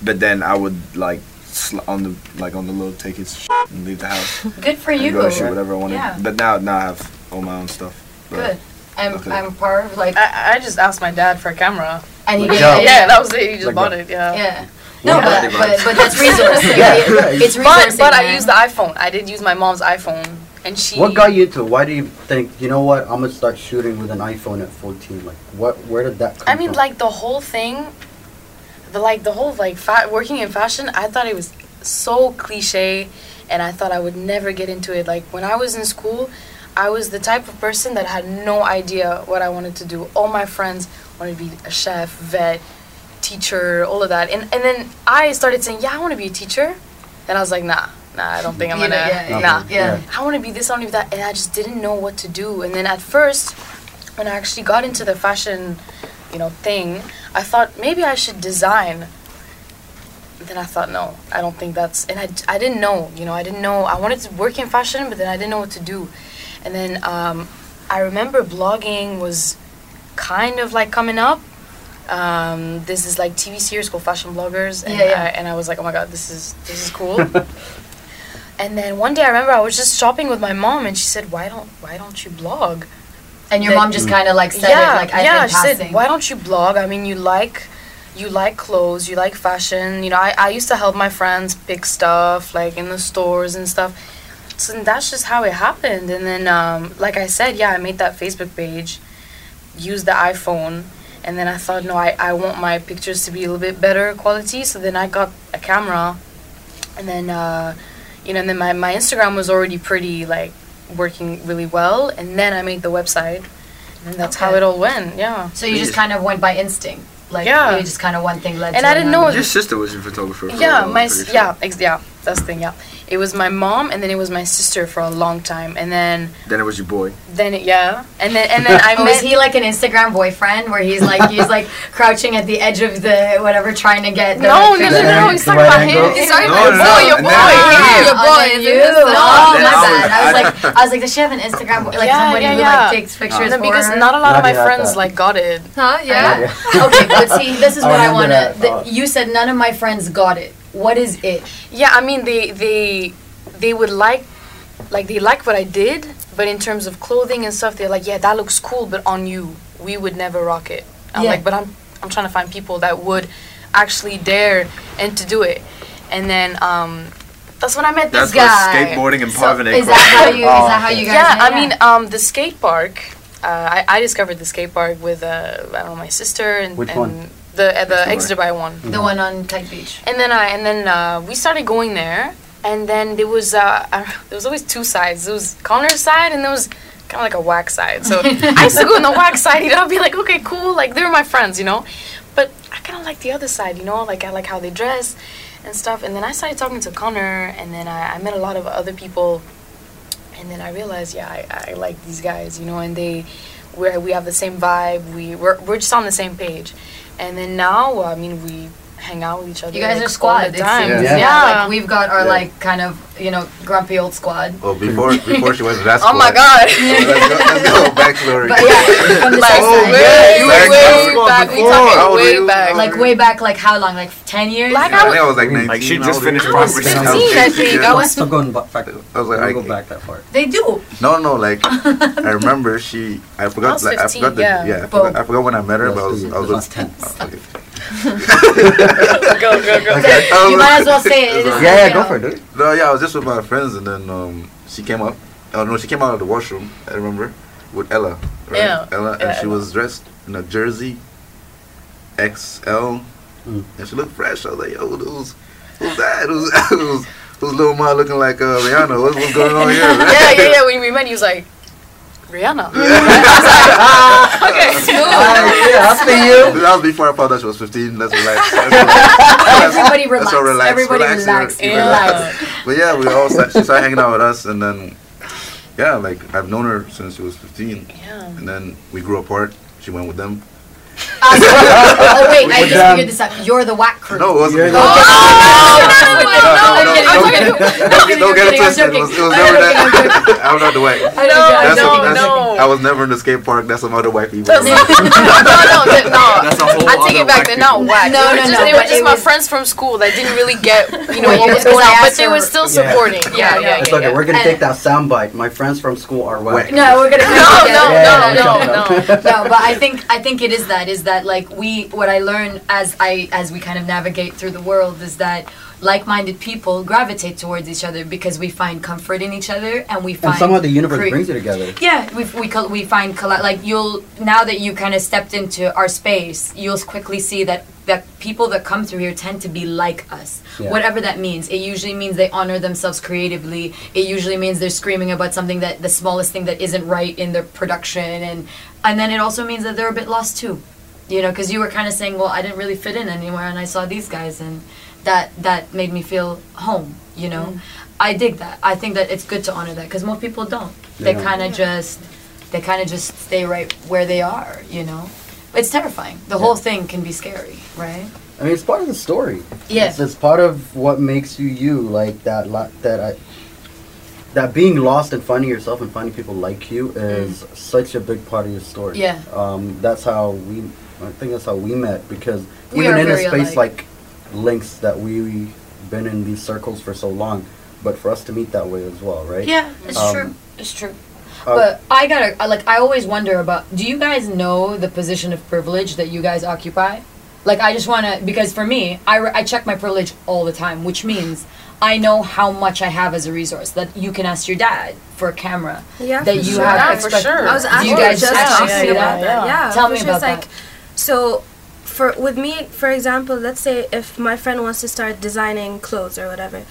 Speaker 4: but then I would like sl- on the like on the load take his shit and leave the house
Speaker 1: Good for
Speaker 4: and
Speaker 1: you.
Speaker 4: go shoot whatever I wanted.
Speaker 1: Yeah.
Speaker 4: But now now I have all my own stuff. But
Speaker 1: Good. I'm
Speaker 4: Okay.
Speaker 1: I'm part of like
Speaker 6: I, I just asked my dad for a camera.
Speaker 1: and he
Speaker 2: Like
Speaker 1: did
Speaker 2: that.
Speaker 6: Yeah, that was it. He just
Speaker 2: Like
Speaker 6: bought
Speaker 2: that.
Speaker 6: it. Yeah.
Speaker 1: Yeah. No,
Speaker 2: Yeah.
Speaker 1: but, but but that's resourcing. [laughs]
Speaker 2: Yeah,
Speaker 1: It-
Speaker 2: yeah.
Speaker 1: It's
Speaker 6: But
Speaker 1: resourcing.
Speaker 6: but I
Speaker 1: man.
Speaker 6: used the iPhone. I did use my mom's iPhone, and she.
Speaker 2: What got you into? Why do you think, you know what, I'm going to start shooting with an iPhone at 14? Like, what? where did that come
Speaker 6: I mean,
Speaker 2: from?
Speaker 6: like the whole thing, the like the whole like fa- working in fashion. I thought it was so cliche, and I thought I would never get into it. Like when I was in school, I was the type of person that had no idea what I wanted to do. All my friends wanted to be a chef, vet, teacher, all of that, and and then I started saying, yeah, I want to be a teacher. And I was like, nah, nah, I don't think I'm
Speaker 1: Yeah,
Speaker 6: gonna,
Speaker 1: yeah,
Speaker 6: nah.
Speaker 1: yeah.
Speaker 6: I want to be this, I want to be that, and I just didn't know what to do. And then at first, when I actually got into the fashion, you know, thing, I thought maybe I should design. Then I thought, no, I don't think that's, and I, I didn't know, you know, I didn't know. I wanted to work in fashion, but then I didn't know what to do. And then um, I remember blogging was kind of like coming up. Um, this is like TV series called Fashion Bloggers, and
Speaker 1: Yeah, yeah.
Speaker 6: I, and I was like, oh my god, this is this is cool. [laughs] and then one day I remember I was just shopping with my mom, and she said, why don't why don't you blog?
Speaker 1: and your
Speaker 6: that-
Speaker 1: mom just kind of like said
Speaker 6: yeah,
Speaker 1: it like I
Speaker 6: yeah.
Speaker 1: think
Speaker 6: She
Speaker 1: passing.
Speaker 6: said, "Why don't you blog? I mean, you like, you like clothes, you like fashion. You know, I, I used to help my friends pick stuff like in the stores and stuff. So that's just how it happened. And then, um, like I said, yeah, I made that Facebook page, used the iPhone, and then I thought, no, I, I want my pictures to be a little bit better quality. So then I got a camera, and then, uh, you know, and then my, my Instagram was already pretty like working really well, and then I made the website, and that's how it all went. Yeah.
Speaker 1: so you just kind of went by instinct. Like
Speaker 6: Yeah.
Speaker 1: you just kind of one thing led
Speaker 6: And
Speaker 1: to
Speaker 6: I didn't know
Speaker 4: your sister was a photographer. For a
Speaker 6: Yeah,
Speaker 4: while,
Speaker 6: my
Speaker 4: I'm
Speaker 6: s-
Speaker 4: pretty sure.
Speaker 6: yeah, ex- yeah, that's the thing. Yeah, it was my mom, and then it was my sister for a long time, and then
Speaker 4: Then it was your boy.
Speaker 6: then it, yeah, and then and then [laughs] I
Speaker 1: Oh,
Speaker 6: met.
Speaker 1: is he like an Instagram boyfriend where he's like he's like [laughs] crouching at the edge of the whatever trying to get the
Speaker 6: no, no, no,
Speaker 1: picture?
Speaker 6: no, no, he's talking
Speaker 2: Right
Speaker 6: about
Speaker 2: angle?
Speaker 6: him. He's talking
Speaker 4: No,
Speaker 6: about
Speaker 4: no,
Speaker 6: boy,
Speaker 4: no,
Speaker 6: your
Speaker 4: and
Speaker 6: boy,
Speaker 4: then-
Speaker 6: your
Speaker 1: Oh,
Speaker 6: boy.
Speaker 1: then you.
Speaker 6: in
Speaker 1: Oh, my
Speaker 4: I was-
Speaker 1: bad. I was like, I was like, does she have an Instagram? boy- Like
Speaker 6: Yeah,
Speaker 1: somebody
Speaker 6: yeah,
Speaker 1: who
Speaker 6: yeah.
Speaker 1: like takes pictures
Speaker 6: No,
Speaker 1: for
Speaker 6: because
Speaker 1: her?
Speaker 6: not a lot of my friends
Speaker 2: that.
Speaker 6: like got it.
Speaker 8: Huh? Yeah.
Speaker 1: okay, but see, this is [laughs] what I want
Speaker 2: that,
Speaker 1: to. You said none of my friends got it. What is it?
Speaker 6: Yeah, I mean they they they would like like they like what I did, but in terms of clothing and stuff, they're like, yeah, that looks cool, but on you, we would never rock it. I'm
Speaker 1: Yeah.
Speaker 6: like, but I'm I'm trying to find people that would actually dare and to do it, and then um, that's when I met
Speaker 4: That's
Speaker 6: this guy.
Speaker 4: where skateboarding and
Speaker 1: So,
Speaker 4: Parvane
Speaker 1: is that how you? Is that how you guys?
Speaker 6: yeah,
Speaker 1: met?
Speaker 6: I mean, um, the skate park. Uh, I, I discovered the skate park with uh, I don't know my sister and,
Speaker 2: Which
Speaker 6: and
Speaker 2: one?
Speaker 6: The uh, the
Speaker 4: Exeter
Speaker 6: Exeter by one.
Speaker 1: the one on Kite Beach.
Speaker 6: And then I and then uh, we started going there, and then there was uh, uh, [laughs] there was always two sides. There was Connor's side, and there was kind of like a whack side. So [laughs] I used to go on the whack side, you know, I'd be like, okay, cool, like they were my friends, you know. But I kind of like the other side, you know, like I like how they dress and stuff. And then I started talking to Connor, and then I, I met a lot of other people, and then I realized, yeah, I, I like these guys, you know, and they we we have the same vibe. We we're, we're just on the same page. And then now, I mean, we hang out with each other.
Speaker 1: You guys
Speaker 6: like,
Speaker 1: are
Speaker 6: all
Speaker 1: squad.
Speaker 6: the
Speaker 1: It
Speaker 6: time.
Speaker 1: seems.
Speaker 2: Yeah.
Speaker 1: Yeah. Like we've got our
Speaker 2: Yeah.
Speaker 1: like kind of you know grumpy old squad.
Speaker 3: Well, before before she went to that
Speaker 6: Oh my god.
Speaker 3: let's go, let's go backstory.
Speaker 1: But yeah, from the
Speaker 6: Like,
Speaker 3: Oh,
Speaker 1: side.
Speaker 6: way, oh,
Speaker 3: yeah,
Speaker 6: way,
Speaker 3: exactly.
Speaker 6: way back.
Speaker 3: Before, I
Speaker 6: talking way
Speaker 3: real-
Speaker 6: back.
Speaker 1: Like way back, like how long? Like ten years.
Speaker 6: Like
Speaker 3: I think I was like 19.
Speaker 4: Like, she just
Speaker 3: old are you?
Speaker 4: finished
Speaker 6: I was 15,
Speaker 4: school.
Speaker 6: I think. I was.
Speaker 2: Stop going back.
Speaker 3: I was like, I
Speaker 2: go back that far.
Speaker 1: they do.
Speaker 3: No, no, like [laughs] I remember she. I forgot.
Speaker 6: was
Speaker 3: like, I forgot the.
Speaker 6: yeah.
Speaker 3: Yeah, I, forgot, I forgot when I met her, but I was. I was.
Speaker 2: that's
Speaker 3: with-
Speaker 2: tense.
Speaker 3: oh, okay. [laughs] [laughs]
Speaker 6: go, go, go.
Speaker 1: You might as well say it. it is,
Speaker 2: Yeah, yeah, go for it, dude.
Speaker 3: No, yeah, I was just with my friends, and then um, she came up. Oh no, she came out of the washroom. I remember with Ella. Right?
Speaker 6: Yeah.
Speaker 3: Ella, and
Speaker 6: Yeah,
Speaker 3: she
Speaker 6: Ella.
Speaker 3: was dressed in a jersey, XL,
Speaker 2: Mm.
Speaker 3: and she looked fresh. I was like, yo, who's who's that? Who's [laughs] who's, who's little Ma looking like uh, Rihanna? What's, what's going on here? [laughs]
Speaker 6: yeah, yeah, [laughs] yeah. When we met, he was like, Rihanna. [laughs] okay.
Speaker 2: yeah, I'll see you.
Speaker 3: That was before I found out she was 15. Let's relax. Let's [laughs] relax.
Speaker 1: Everybody
Speaker 3: Let's
Speaker 1: relax.
Speaker 3: all relax.
Speaker 1: Everybody
Speaker 3: relax.
Speaker 1: relax.
Speaker 3: here.
Speaker 1: Relax.
Speaker 3: But yeah, we all sat, she started hanging out with us, and then yeah, like I've known her since she was 15,
Speaker 6: Yeah.
Speaker 3: and then we grew apart. She went with them.
Speaker 1: Oh wait, I just figured this out. You're the whack crew.
Speaker 3: No, it wasn't.
Speaker 2: You're
Speaker 3: no,
Speaker 2: the-
Speaker 1: Oh,
Speaker 3: no, no,
Speaker 1: I'm
Speaker 3: no,
Speaker 1: kidding,
Speaker 3: no,
Speaker 1: I'm
Speaker 3: don't
Speaker 1: kidding.
Speaker 3: Don't get it
Speaker 1: I'm
Speaker 3: twisted. It
Speaker 1: joking.
Speaker 3: was, it was
Speaker 1: I'm
Speaker 3: never
Speaker 1: joking, I'm joking.
Speaker 3: that. I'm not the white.
Speaker 1: I
Speaker 6: No,
Speaker 3: That's
Speaker 6: no,
Speaker 3: a, that's
Speaker 6: no.
Speaker 3: I was never in the skate park. That's some other white people.
Speaker 6: no, no, no, th- no.
Speaker 4: That's a whole
Speaker 6: I take
Speaker 4: other
Speaker 6: it back.
Speaker 4: whack
Speaker 6: They're not
Speaker 4: people.
Speaker 6: whack.
Speaker 1: No,
Speaker 6: they were
Speaker 1: no,
Speaker 6: just,
Speaker 1: no,
Speaker 6: They were
Speaker 1: but
Speaker 6: just
Speaker 1: it
Speaker 6: my
Speaker 1: was-
Speaker 6: friends from school that didn't really get, you know,
Speaker 1: Well,
Speaker 6: what
Speaker 1: yeah,
Speaker 6: was
Speaker 1: because
Speaker 6: going
Speaker 1: I
Speaker 6: on, but
Speaker 1: asked
Speaker 6: they
Speaker 1: her-
Speaker 6: were still
Speaker 2: Yeah.
Speaker 6: supporting. Yeah, yeah,
Speaker 2: It's
Speaker 6: yeah.
Speaker 2: okay.
Speaker 6: yeah.
Speaker 2: We're gonna
Speaker 1: And-
Speaker 2: take that soundbite. My friends from school are whack.
Speaker 1: No, we're gonna
Speaker 6: No, no,
Speaker 2: Yeah,
Speaker 6: no,
Speaker 2: yeah,
Speaker 6: no,
Speaker 2: yeah.
Speaker 6: no.
Speaker 1: no, but I think I think it is that is that like we what I learn as I as we kind of navigate through the world is that like-minded people gravitate towards each other because we find comfort in each other and we find
Speaker 2: And somehow the universe
Speaker 1: cre-
Speaker 2: brings you together.
Speaker 1: Yeah, we we col- we find colla- like you'll now that you kind of stepped into our space, you'll quickly see that that people that come through here tend to be like us.
Speaker 2: Yeah.
Speaker 1: Whatever that means. It usually means they honor themselves creatively. It usually means they're screaming about something that the smallest thing that isn't right in their production and and then it also means that they're a bit lost too. You know, cuz you were kind of saying, "Well, I didn't really fit in anywhere and I saw these guys and that that made me feel home, you know. I dig that. I think that it's good to honor that because most people don't. They
Speaker 2: Yeah.
Speaker 1: kind of just they kind of just stay right where they are, you know. It's terrifying. The whole thing can be scary, right?
Speaker 2: I mean, it's part of the story.
Speaker 1: Yeah.
Speaker 2: It's, it's part of what makes you you. Like that. Lo- that I. That being lost and finding yourself and finding people like you is such a big part of your story.
Speaker 1: Mm. Yeah.
Speaker 2: Um, that's how we. I think that's how we met because
Speaker 1: We
Speaker 2: even in a space
Speaker 1: alike.
Speaker 2: like links that we been in these circles for so long, but for us to meet that way as well, right?
Speaker 1: Yeah, it's
Speaker 2: Um,
Speaker 1: true. It's true.
Speaker 2: Uh,
Speaker 1: but I gotta like I always wonder about. Do you guys know the position of privilege that you guys occupy? Like I just wanna because for me, I re- I check my privilege all the time, which means I know how much I have as a resource. That you can ask your dad for a camera.
Speaker 8: Yeah,
Speaker 1: that
Speaker 8: for
Speaker 1: you
Speaker 8: sure.
Speaker 1: have.
Speaker 6: Yeah, for sure.
Speaker 8: I was
Speaker 1: Do
Speaker 8: actually
Speaker 1: you guys
Speaker 8: just
Speaker 1: actually
Speaker 8: talking
Speaker 1: see
Speaker 8: about
Speaker 1: that?
Speaker 8: that. Yeah,
Speaker 1: Tell
Speaker 8: for
Speaker 1: me
Speaker 8: sure.
Speaker 1: about
Speaker 8: It's like,
Speaker 1: that.
Speaker 8: So, for with me, for example, let's say if my friend wants to start designing clothes or whatever,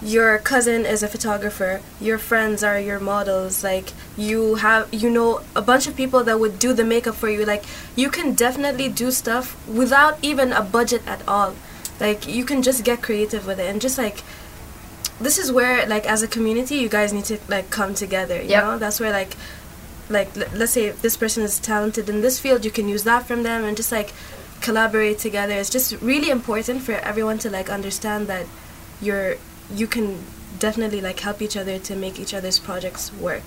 Speaker 8: your cousin is a photographer, your friends are your models, like you have you know a bunch of people that would do the makeup for you. Like you can definitely do stuff without even a budget at all. Like you can just get creative with it and just like this is where like as a community you guys need to like come together you
Speaker 1: Yep.
Speaker 8: know that's where like like l- let's say this person is talented in this field you can use that from them and just like collaborate together it's just really important for everyone to like understand that you're you can definitely like help each other to make each other's projects work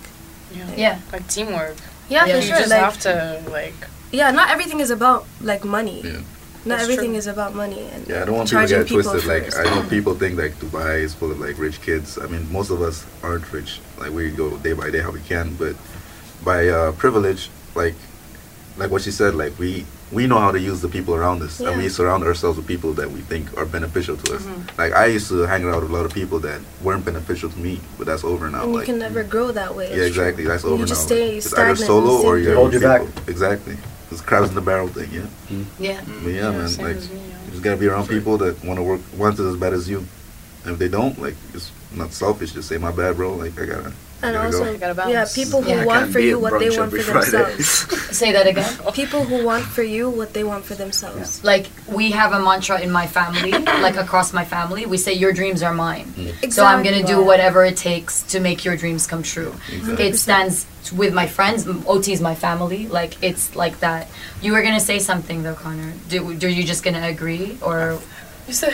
Speaker 1: Yeah.
Speaker 6: Like teamwork.
Speaker 8: yeah,
Speaker 1: Yeah.
Speaker 8: for
Speaker 6: You
Speaker 8: sure
Speaker 6: just
Speaker 8: like
Speaker 6: have to like.
Speaker 8: yeah not everything is about like money
Speaker 3: Yeah.
Speaker 8: not
Speaker 6: That's
Speaker 8: everything
Speaker 6: true.
Speaker 8: is about money and
Speaker 3: Yeah, I don't want people to
Speaker 8: charging
Speaker 3: get twisted. Like,
Speaker 8: first.
Speaker 3: I know people think like Dubai is full of like rich kids. I mean, most of us aren't rich. Like, we go day by day how we can, but by uh, privilege, like, like what she said, like we we know how to use the people around us, and we surround ourselves with people that we think are beneficial to us. Like, I used to hang out with a lot of people that weren't beneficial to me, but that's over now.
Speaker 8: and you can never grow that way
Speaker 3: yeah, exactly. That's over
Speaker 8: you just
Speaker 3: now.
Speaker 8: stay
Speaker 3: it's either
Speaker 8: stagnant
Speaker 3: solo or you're
Speaker 2: Hold
Speaker 3: with
Speaker 2: you back.
Speaker 3: people. Exactly. It's crabs in the barrel thing. Yeah.
Speaker 1: Yeah.
Speaker 3: But yeah, man,
Speaker 6: same
Speaker 3: like
Speaker 6: me, yeah.
Speaker 3: you just gotta be around people that want to work, want it as bad as you. And if they don't, like, it's not selfish. Just say my bad, bro. Like I gotta, I
Speaker 8: and
Speaker 3: gotta
Speaker 8: also
Speaker 3: go.
Speaker 8: Yeah people who
Speaker 1: Yeah,
Speaker 8: want for you what they want for
Speaker 4: Friday.
Speaker 8: themselves
Speaker 1: Say that again.
Speaker 8: people who want for you what they want for themselves
Speaker 1: Like we have a mantra in my family, like across my family. We say your dreams are mine. So I'm gonna do whatever it takes to make your dreams come true.
Speaker 3: Exactly.
Speaker 1: It stands with my friends. OT is my family. Like it's like that. You were gonna say something though, Connor. Do, do you just gonna agree or?
Speaker 6: You said.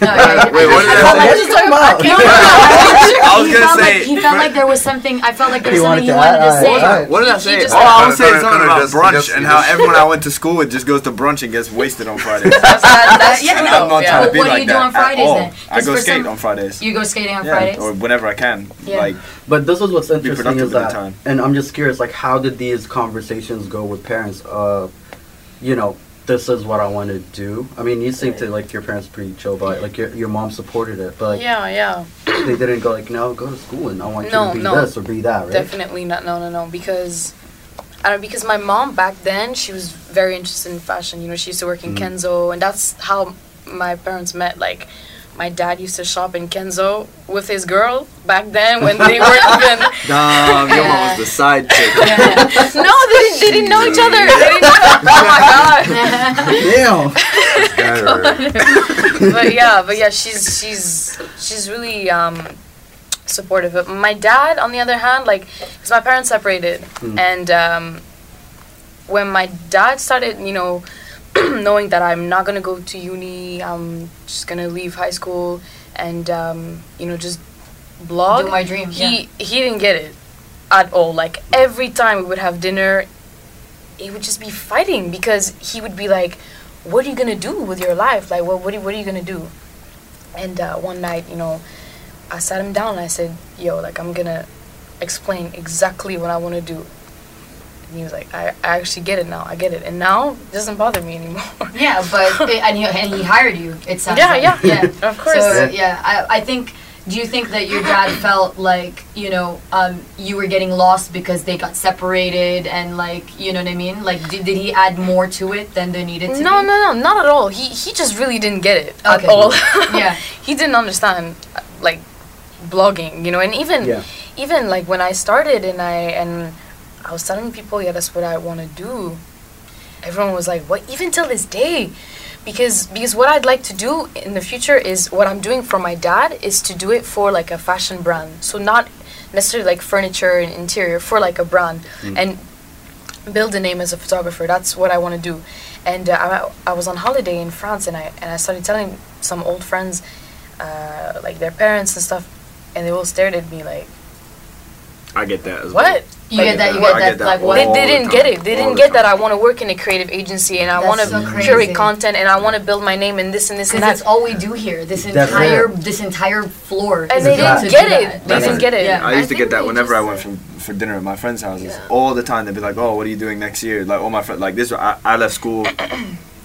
Speaker 1: No, yeah,
Speaker 4: Wait, what did
Speaker 1: I
Speaker 4: I
Speaker 1: felt
Speaker 4: say?
Speaker 2: Just come out.
Speaker 1: No, no, no, I
Speaker 4: I was
Speaker 1: he
Speaker 4: gonna
Speaker 1: felt
Speaker 4: say.
Speaker 1: like, he felt like there was something. I felt like there was something
Speaker 2: wanted
Speaker 1: he wanted to say.
Speaker 2: alright.
Speaker 4: What did I
Speaker 6: He- he
Speaker 4: say?
Speaker 6: just-
Speaker 4: oh, I was saying something about brunch and how everyone I [laughs] went to school with just goes to brunch and gets wasted on Fridays.
Speaker 6: That's, that's
Speaker 1: Yeah, [laughs] no.
Speaker 4: I'm not
Speaker 6: yeah.
Speaker 4: trying to
Speaker 1: But
Speaker 4: be
Speaker 1: what do
Speaker 4: like
Speaker 1: you do
Speaker 4: that
Speaker 1: on Fridays then?
Speaker 4: I
Speaker 1: 'Cause
Speaker 4: go
Speaker 1: for
Speaker 4: skate on Fridays.
Speaker 1: You go skating on
Speaker 4: yeah,
Speaker 1: Fridays.
Speaker 4: or whenever I can.
Speaker 1: Yeah.
Speaker 4: Like
Speaker 2: But this is what's interesting is that,
Speaker 4: time.
Speaker 2: and I'm just curious, like, how did these conversations go with parents? Uh, you know, this is what I want to do. I mean, you seem to like your parents pretty chill, but like your your mom supported it, but like
Speaker 6: yeah, yeah.
Speaker 2: they didn't go like, no, go to school and I want
Speaker 6: No,
Speaker 2: you to be
Speaker 6: no.
Speaker 2: this or be that, right?
Speaker 6: Definitely not. No, no, no. Because I don't. Because my mom back then she was very interested in fashion. You know, she used to work in
Speaker 2: Mm.
Speaker 6: Kenzo, and that's how my parents met. Like, my dad used to shop in Kenzo with his girl back then when they weren't [laughs] even.
Speaker 4: Damn, your mom was the side chick. [laughs]
Speaker 6: no, they didn't. They didn't know each other. They didn't know. Oh my god.
Speaker 2: Damn. [laughs]
Speaker 6: but yeah, but yeah, she's she's she's really um, supportive. But my dad, on the other hand, like, because my parents separated,
Speaker 2: Mm.
Speaker 6: and um, when my dad started, you know, [clears throat] knowing that I'm not gonna go to uni, I'm just gonna leave high school, and um, you know, just blog.
Speaker 1: Do my dream,
Speaker 6: He he didn't get it at all. Like every time we would have dinner, it would just be fighting because he would be like, "What are you gonna do with your life? Like, what what are, what are you gonna do?" And uh, one night, you know, I sat him down and I said, "Yo, like I'm gonna explain exactly what I want to do." And he was like, I, "I actually get it now. I get it, and now it doesn't bother me anymore." [laughs]
Speaker 1: Yeah, but [laughs] and he, and he hired you. It sounds
Speaker 6: Yeah,
Speaker 1: like.
Speaker 6: yeah,
Speaker 1: yeah. [laughs]
Speaker 6: of course.
Speaker 1: So yeah, I, I think. Do you think that your dad felt like you know um, you were getting lost because they got separated and like you know what I mean? Like did, did he add more to it than there needed to
Speaker 6: No,
Speaker 1: be?
Speaker 6: no, no, not at all. He he just really didn't get it
Speaker 1: Okay.
Speaker 6: at all.
Speaker 1: Yeah.
Speaker 6: he didn't understand uh, like blogging, you know, and even
Speaker 2: Yeah.
Speaker 6: even like when I started and I and I was telling people, yeah, that's what I want to do. Everyone was like, "What?" Even till this day, because because what I'd like to do in the future is what I'm doing for my dad is to do it for like a fashion brand. So not necessarily like furniture and interior for like a brand and build a name as a photographer. That's what I want to do. And uh, I, I was on holiday in France, and I and I started telling some old friends, uh, like their parents and stuff, and they all stared at me like,
Speaker 4: I get that as well.
Speaker 6: "What?"
Speaker 1: You
Speaker 6: Like,
Speaker 1: get that? You
Speaker 4: I
Speaker 1: get
Speaker 4: get
Speaker 1: that?
Speaker 4: that
Speaker 1: Like what?
Speaker 6: They, they didn't
Speaker 4: time.
Speaker 6: get it. They
Speaker 4: All
Speaker 6: didn't
Speaker 4: the
Speaker 6: get that. I want to work in a creative agency and I want to
Speaker 1: so crazy.
Speaker 6: curate content and I want to build my name in this and this and
Speaker 1: Because that's all we do here. This entire
Speaker 2: it.
Speaker 1: this entire floor.
Speaker 6: And
Speaker 1: is
Speaker 6: they didn't get it.
Speaker 1: that.
Speaker 6: They didn't get it.
Speaker 1: Yeah.
Speaker 4: I used to
Speaker 9: I
Speaker 4: get that whenever I went
Speaker 9: say-
Speaker 4: from for dinner at my friend's houses. All the time they'd be like, "Oh, what are you doing next year?" Like all my friends, like this. I, I left school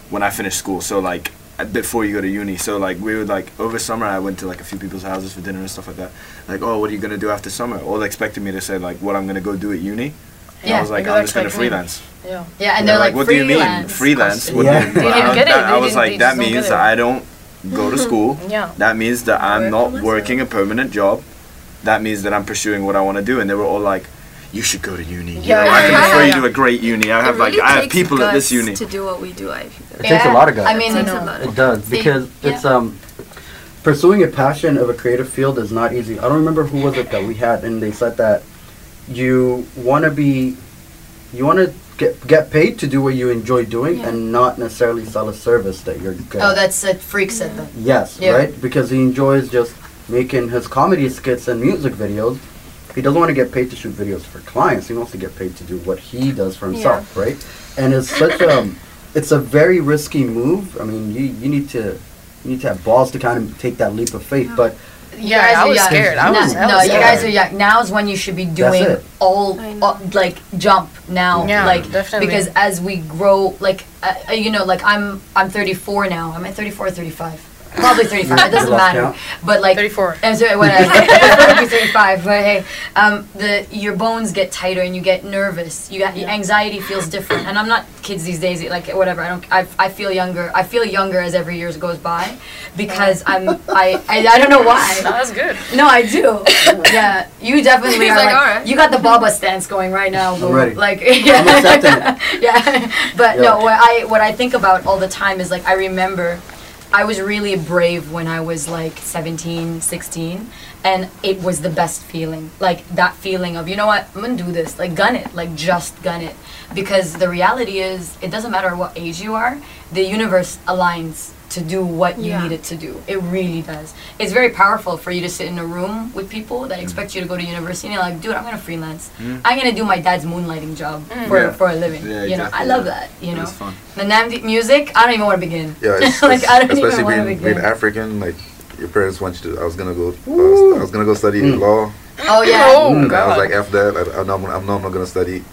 Speaker 4: when I finished school, so like before you go to uni. So like we would like over summer, I went to like a few people's houses for dinner and stuff like that. Like, oh, what are you gonna do after summer? All expecting me to say like what I'm gonna go do at uni. And I was like, I'm just gonna freelance.
Speaker 6: Yeah.
Speaker 1: Yeah, and
Speaker 4: And
Speaker 1: they're like,
Speaker 4: what do you mean
Speaker 1: freelance.
Speaker 4: freelance? What
Speaker 2: Yeah.
Speaker 4: do you-
Speaker 2: They
Speaker 6: didn't
Speaker 4: I-
Speaker 6: get it.
Speaker 4: that- I was like, that means that. I don't go to school. [laughs]
Speaker 6: Yeah.
Speaker 4: That means that I'm
Speaker 9: Work
Speaker 4: not working a permanent job. That means that I'm pursuing what I want to do. And they were all like, "You should go to uni. You
Speaker 6: Yeah,
Speaker 4: know,
Speaker 6: yeah,
Speaker 4: I can
Speaker 6: yeah,
Speaker 4: refer
Speaker 6: yeah.
Speaker 4: you to a great uni. I have
Speaker 9: It
Speaker 4: like I have people at this uni."
Speaker 9: to do what we do. I feel.
Speaker 2: It takes a lot of guts.
Speaker 1: I mean,
Speaker 9: It takes a lot.
Speaker 2: It does
Speaker 1: See,
Speaker 2: because
Speaker 1: yeah.
Speaker 2: it's um pursuing a passion of a creative field is not easy. I don't remember who was it that we had, and they said that you want to be, you want to get get paid to do what you enjoy doing,
Speaker 9: Yeah.
Speaker 2: and not necessarily sell a service that you're good.
Speaker 1: oh, that's a freak said that.
Speaker 2: yes,
Speaker 1: Yeah.
Speaker 2: right? Because he enjoys just making his comedy skits and music videos. He doesn't want to get paid to shoot videos for clients. He wants to get paid to do what he does for himself, right? And it's such a, it's a very risky move. I mean, you you need to, you need to have balls to kind of take that leap of faith. But
Speaker 1: You
Speaker 6: Yeah,
Speaker 1: guys
Speaker 6: I
Speaker 1: are
Speaker 6: was
Speaker 1: young.
Speaker 6: scared. I
Speaker 1: no,
Speaker 6: was- I
Speaker 1: no,
Speaker 6: was
Speaker 1: you
Speaker 2: scared.
Speaker 1: guys are young. Now's when you should be doing all, all like jump now.
Speaker 6: Yeah,
Speaker 1: like
Speaker 6: definitely.
Speaker 1: because as we grow, like uh, uh, you know, like I'm I'm 34 now. I'm at 34 35. Probably 35. it doesn't matter.
Speaker 2: count.
Speaker 1: But like
Speaker 6: 34.
Speaker 1: I'm sorry, whatever. Maybe [laughs] 35. But hey, um, the your bones get tighter and you get nervous. You got anxiety feels different. And I'm not kids these days. Like whatever. I don't. I, I feel younger. I feel younger as every year goes by, because I'm. I, I I don't know why.
Speaker 6: No, that's good.
Speaker 1: No, I do. [laughs] yeah, you definitely
Speaker 9: He's
Speaker 1: are.
Speaker 9: like,
Speaker 1: Like,
Speaker 9: "Alright."
Speaker 1: You got the Baba stance going right now. boo.
Speaker 2: ready.
Speaker 1: Like,
Speaker 2: I'm [laughs] accepting it.
Speaker 1: yeah, but
Speaker 2: Yeah.
Speaker 1: no. What I what I think about all the time is like I remember, I was really brave when I was like 17, 16, and it was the best feeling. Like that feeling of you know what I'm gonna do this. Like gun it. Like just gun it. Because the reality is, it doesn't matter what age you are. The universe aligns to do what you
Speaker 9: Yeah.
Speaker 1: need it to do. It really does. It's very powerful for you to sit in a room with people that mm. expect you to go to university and you're like, dude, I'm gonna freelance. Mm. I'm gonna do my dad's moonlighting job mm. for,
Speaker 4: Yeah.
Speaker 1: for a living.
Speaker 4: Yeah,
Speaker 1: you know, I love that. You know,
Speaker 4: was fun.
Speaker 1: the Nnamdi music, I don't even want to begin.
Speaker 3: Yeah, it's, [laughs]
Speaker 1: like
Speaker 3: it's-
Speaker 1: I don't
Speaker 3: especially
Speaker 1: even want to
Speaker 3: being,
Speaker 1: begin.
Speaker 3: being African, like your parents want you to. I was gonna go. I was, I was gonna go study
Speaker 2: Mm.
Speaker 3: law.
Speaker 1: oh yeah.
Speaker 6: Oh,
Speaker 3: and I was like, after that, I, I know I'm, I know I'm not gonna study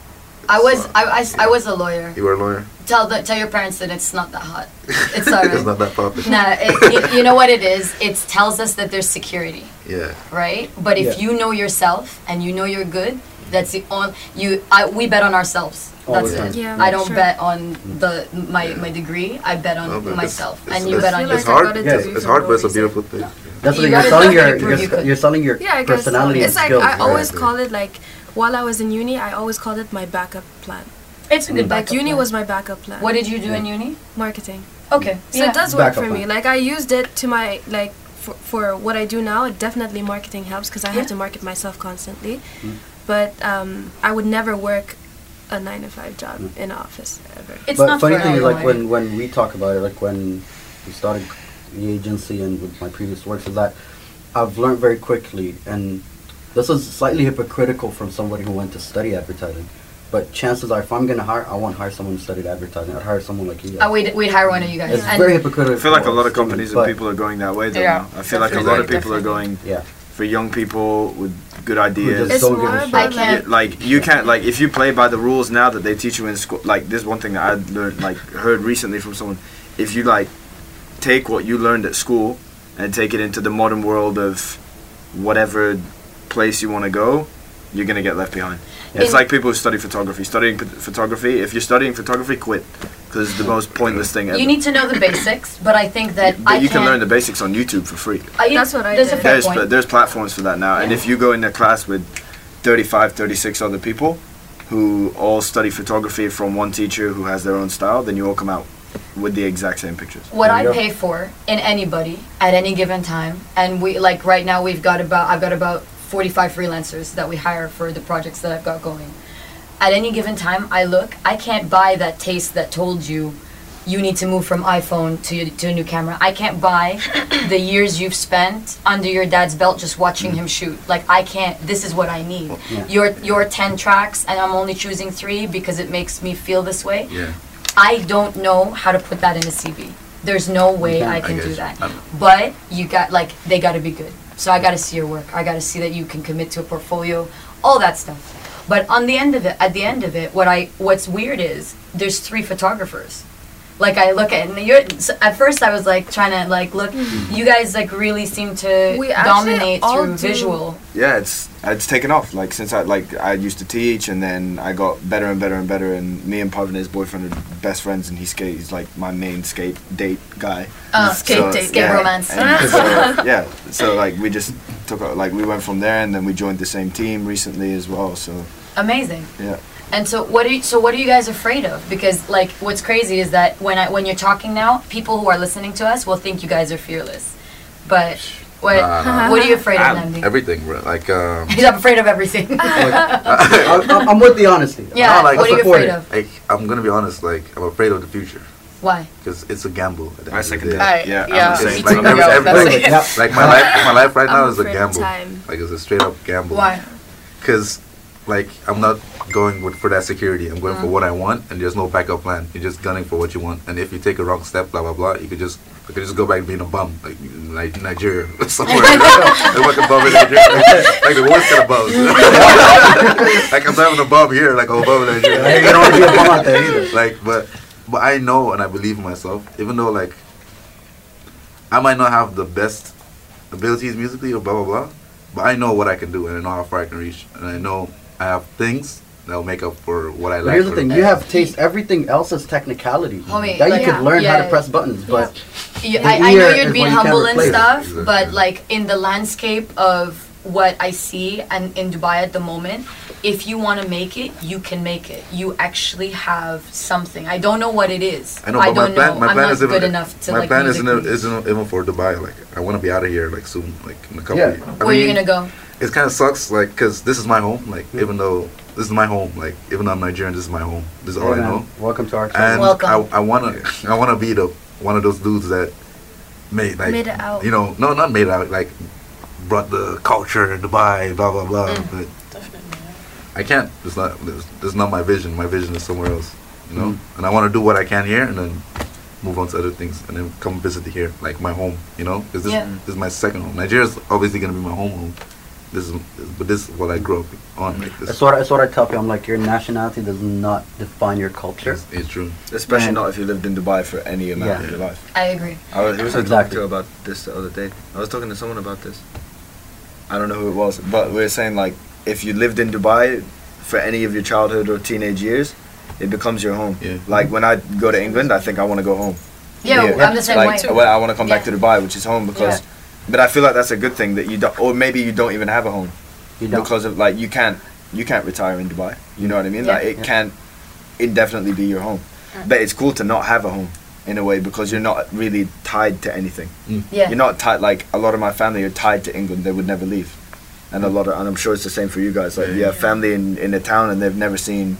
Speaker 1: I was
Speaker 3: So-
Speaker 1: I, I, I was a lawyer.
Speaker 3: You were a lawyer.
Speaker 1: Tell the, tell your parents that it's not that hot. It's [laughs] alright.
Speaker 3: it's not that popular.
Speaker 1: Nah, it, you, you know what it is? It tells us that there's security,
Speaker 3: Yeah.
Speaker 1: right? But if
Speaker 2: Yeah.
Speaker 1: you know yourself and you know you're good, that's the only you. I, we bet on ourselves.
Speaker 2: All
Speaker 1: That's it.
Speaker 9: Yeah,
Speaker 1: I don't
Speaker 9: sure.
Speaker 1: bet on mm. the my my degree. I bet on
Speaker 3: No, but it's-
Speaker 1: myself,
Speaker 3: it's-
Speaker 1: and you bet on
Speaker 9: I feel
Speaker 3: It's
Speaker 9: like
Speaker 1: yourself.
Speaker 3: hard.
Speaker 2: Yeah,
Speaker 9: it
Speaker 3: It's hard, but it's a beautiful thing.
Speaker 2: That's
Speaker 1: You
Speaker 2: what you're selling your
Speaker 1: you
Speaker 2: you're,
Speaker 1: could.
Speaker 2: you're selling your
Speaker 9: Yeah, I guess so.
Speaker 2: personality
Speaker 9: It's
Speaker 2: and
Speaker 9: like
Speaker 2: skills.
Speaker 9: I always call it like while I was in uni, I always called it my backup plan.
Speaker 1: It's a good
Speaker 9: Like
Speaker 1: backup
Speaker 9: uni
Speaker 1: plan.
Speaker 9: was my backup plan.
Speaker 1: What did you do in uni?
Speaker 9: marketing?
Speaker 1: Okay,
Speaker 9: So
Speaker 1: yeah.
Speaker 9: it does work
Speaker 2: Backup
Speaker 9: for me.
Speaker 2: plan.
Speaker 9: Like I used it to my like for, for what I do now. It definitely marketing helps because I
Speaker 1: Yeah.
Speaker 9: have to market myself constantly.
Speaker 2: Mm.
Speaker 9: But um, I would never work a nine to five job
Speaker 2: Mm.
Speaker 9: in an office ever.
Speaker 1: It's
Speaker 2: but
Speaker 1: not
Speaker 2: funny
Speaker 1: for
Speaker 2: thing is like when when we talk about it, like when we started the agency and with my previous works, is that I've learned very quickly, and this is slightly hypocritical from somebody who went to study advertising. But chances are, if I'm gonna hire, I won't hire someone who studied advertising. I'd hire someone like you. guys.
Speaker 1: Uh, we'd, we'd hire one of you guys.
Speaker 2: It's
Speaker 1: And
Speaker 2: very hypocritical.
Speaker 4: I feel like a lot of companies and people are going that way. Though.
Speaker 6: Yeah,
Speaker 4: now. I feel like a lot of people are going
Speaker 2: Yeah.
Speaker 4: for young people with good ideas.
Speaker 9: It's
Speaker 2: don't
Speaker 9: more
Speaker 2: a.
Speaker 1: I
Speaker 9: about
Speaker 1: can't-
Speaker 4: Yeah, like you can't like if you play by the rules now that they teach you in school like this one thing that i learned like heard recently from someone if you like take what you learned at school and take it into the modern world of whatever place you want to go you're gonna get left behind it's like people who study photography studying p- photography if you're studying photography quit because it's the most pointless thing ever
Speaker 1: you need to know the basics, but I think that
Speaker 4: but
Speaker 1: I
Speaker 4: you can
Speaker 1: can't-
Speaker 4: learn the basics on youtube for free
Speaker 1: I-
Speaker 9: That's what I
Speaker 1: there's
Speaker 9: did.
Speaker 1: fair
Speaker 4: there's
Speaker 1: point.
Speaker 4: there's platforms for that now and if you go in a class with 35 36 other people who all study photography from one teacher who has their own style then you all come out with the exact same pictures
Speaker 1: what I
Speaker 2: go.
Speaker 1: pay for in anybody at any given time, and we like right now we've got about I've got about 45 freelancers that we hire for the projects that I've got going. At any given time, I look, I can't buy that taste that told you you need to move from iPhone to to a new camera. I can't buy [coughs] the years you've spent under your dad's belt just watching him shoot. Like I can't. This is what I need.
Speaker 2: Yeah.
Speaker 1: Your your 10 tracks, and I'm only choosing three because it makes me feel this way.
Speaker 3: Yeah.
Speaker 1: I don't know how to put that in a CV. There's no way
Speaker 2: Okay.
Speaker 1: I
Speaker 3: I
Speaker 1: can do
Speaker 3: guess.
Speaker 1: that.
Speaker 3: I'm-
Speaker 1: But you got like they got to be good. So I got to see your work. I got to see that you can commit to a portfolio, all that stuff. But on the end of it, at the end of it, what I what's weird is there's three photographers. Like I look at and you're so at first I was like trying to like look. You guys like really seem to
Speaker 9: We
Speaker 1: dominate
Speaker 9: all
Speaker 1: through
Speaker 9: do-
Speaker 1: visual.
Speaker 4: yeah it's it's taken off like since i like i used to teach and then i got better and better and better and me and Parvane, boyfriend are best friends and he skates he's like my main skate date guy
Speaker 1: Uh,
Speaker 9: Skate
Speaker 4: So,
Speaker 9: date.
Speaker 1: skate
Speaker 4: yeah,
Speaker 1: romance.
Speaker 4: and so, [laughs] yeah so like we just took like we went from there and then we joined the same team recently as well so
Speaker 1: Amazing.
Speaker 4: yeah
Speaker 1: And so what are you, so what are you guys afraid of? Because like what's crazy is that when I when you're talking now, people who are listening to us will think you guys are fearless. But what
Speaker 3: Nah, nah.
Speaker 1: what are you afraid of,
Speaker 3: I'm-
Speaker 1: Nnamdi?
Speaker 3: Everything, bro. Like, um,
Speaker 1: He's [laughs] I'm afraid of everything. [laughs] [laughs]
Speaker 2: I, I'm, I'm with the honesty.
Speaker 1: yeah.
Speaker 3: No, like,
Speaker 1: what are you afraid of?
Speaker 3: like, I'm gonna be honest. Like, I'm afraid of the future
Speaker 1: Why?
Speaker 3: because it's a gamble. At the
Speaker 4: I
Speaker 3: end of the
Speaker 4: second
Speaker 3: day.
Speaker 4: that.
Speaker 6: I-
Speaker 4: yeah,
Speaker 6: yeah,
Speaker 4: I'm the
Speaker 3: It's
Speaker 4: same.
Speaker 6: me
Speaker 3: like
Speaker 6: too.
Speaker 3: every,
Speaker 6: Yeah,
Speaker 3: every,
Speaker 6: that's
Speaker 3: like,
Speaker 6: it.
Speaker 2: Yeah.
Speaker 3: like my life, my life right
Speaker 9: I'm
Speaker 3: now is a
Speaker 9: afraid of
Speaker 3: gamble.
Speaker 9: time.
Speaker 3: Like it's a straight up gamble.
Speaker 1: Why?
Speaker 3: Because, like, I'm not going with for that security. I'm going
Speaker 1: Mm.
Speaker 3: for what I want, and there's no backup plan. You're just gunning for what you want. And if you take a wrong step, blah blah blah, you could just you could just go back to being a bum, like in Ni- Nigeria [laughs] somewhere. like like a bum in Nigeria, [laughs] like, like the worst kind of bums. [laughs] like I'm having a bum here, like a bum in Nigeria.
Speaker 2: You don't want to be a bum out there either.
Speaker 3: like but but I know and I believe in myself even though like I might not have the best abilities musically or blah blah blah but I know what I can do and I know how far I can reach and I know I have things that will make up for what I
Speaker 2: But
Speaker 3: lack
Speaker 2: here's the thing: you have taste. Everything else is technicality.
Speaker 1: Homie,
Speaker 2: that you
Speaker 1: like-
Speaker 2: could learn how to press buttons, but
Speaker 1: You,
Speaker 2: The
Speaker 1: I, I know you're
Speaker 2: is
Speaker 1: being
Speaker 2: what you can't
Speaker 1: humble and stuff,
Speaker 3: Exactly.
Speaker 1: but like in the landscape of what I see and in Dubai at the moment, if you want to make it, you can make it. You actually have something. I don't know what it is.
Speaker 3: I know but my
Speaker 1: don't
Speaker 3: plan
Speaker 1: know.
Speaker 3: my
Speaker 1: I'm
Speaker 3: plan
Speaker 1: not
Speaker 3: is even,
Speaker 1: good enough to
Speaker 3: my
Speaker 1: like
Speaker 3: plan isn't, isn't even for Dubai like I want to be out of here like soon like in a couple
Speaker 2: Yeah.
Speaker 3: years. I
Speaker 1: Where are you gonna go?
Speaker 3: it kind of sucks like because this is my home like mm. even though this is my home like even though I'm Nigerian this is my home this is all
Speaker 2: Hey,
Speaker 3: I
Speaker 2: man,
Speaker 3: know
Speaker 2: Welcome to our
Speaker 3: and
Speaker 2: channel.
Speaker 1: Welcome.
Speaker 3: I, I wanna [laughs] I wanna be the one of those dudes that made like
Speaker 9: Made it out.
Speaker 3: you know no not made it out like brought the culture in Dubai blah blah blah
Speaker 1: Mm.
Speaker 3: but I can't it's not this, this is not my vision my vision is somewhere else you know
Speaker 2: Mm.
Speaker 3: and I want to do what I can here and then move on to other things and then come visit here like my home you know because this,
Speaker 1: Yeah.
Speaker 3: this is my second home Nigeria is obviously gonna be my home home this is but this is what I grew up on. Like this,
Speaker 2: That's what I, that's what I tell people. I'm like, your nationality does not define your culture.
Speaker 3: it's, it's true.
Speaker 4: Especially
Speaker 2: And-
Speaker 4: not if you lived in Dubai for any amount
Speaker 2: Yeah.
Speaker 4: of your life.
Speaker 1: I agree.
Speaker 4: I was, was I talking
Speaker 2: Exactly.
Speaker 4: to about this the other day? I was talking to someone about this. I don't know who it was, but we were saying like if you lived in Dubai for any of your childhood or teenage years, it becomes your home.
Speaker 3: Yeah.
Speaker 4: Like when I go to England, I think I want to go home.
Speaker 1: Yeah,
Speaker 4: Yeah.
Speaker 1: I'm the same
Speaker 4: like
Speaker 1: way.
Speaker 4: well, I want to come back to Dubai, which is home because. But I feel like that's a good thing that you don't, or maybe you don't even have a home
Speaker 2: You don't.
Speaker 4: because of like you can't you can't retire in Dubai. You know what I mean?
Speaker 1: Yeah.
Speaker 4: Like it
Speaker 2: Yeah.
Speaker 4: can't indefinitely be your home. But it's cool to not have a home in a way because you're not really tied to anything. Mm.
Speaker 1: Yeah.
Speaker 4: You're not tied like a lot of my family are tied to England. They would never leave. And a mm. lot of and I'm sure it's the same for you guys. Like
Speaker 3: Yeah.
Speaker 4: you have family in, in a town and they've never seen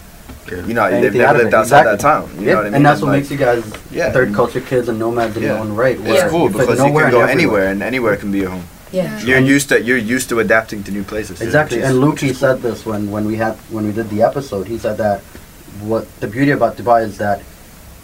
Speaker 3: Yeah.
Speaker 4: you know, they've never lived
Speaker 2: it,
Speaker 4: outside that
Speaker 2: exactly.
Speaker 4: town. You
Speaker 2: Yeah,
Speaker 4: know what I mean?
Speaker 2: And that's what
Speaker 4: like,
Speaker 2: makes you guys
Speaker 4: Yeah.
Speaker 2: third culture kids and nomads in your
Speaker 4: Yeah.
Speaker 2: own right.
Speaker 4: it's cool because you
Speaker 2: nowhere
Speaker 4: can go
Speaker 2: and
Speaker 4: anywhere and anywhere can be your home.
Speaker 9: Yeah.
Speaker 4: You're
Speaker 2: And-
Speaker 4: used to you're used to adapting to new places.
Speaker 2: Exactly,
Speaker 4: which is-
Speaker 2: and Luki said this when, when we had when we did the episode. He said that what the beauty about Dubai is that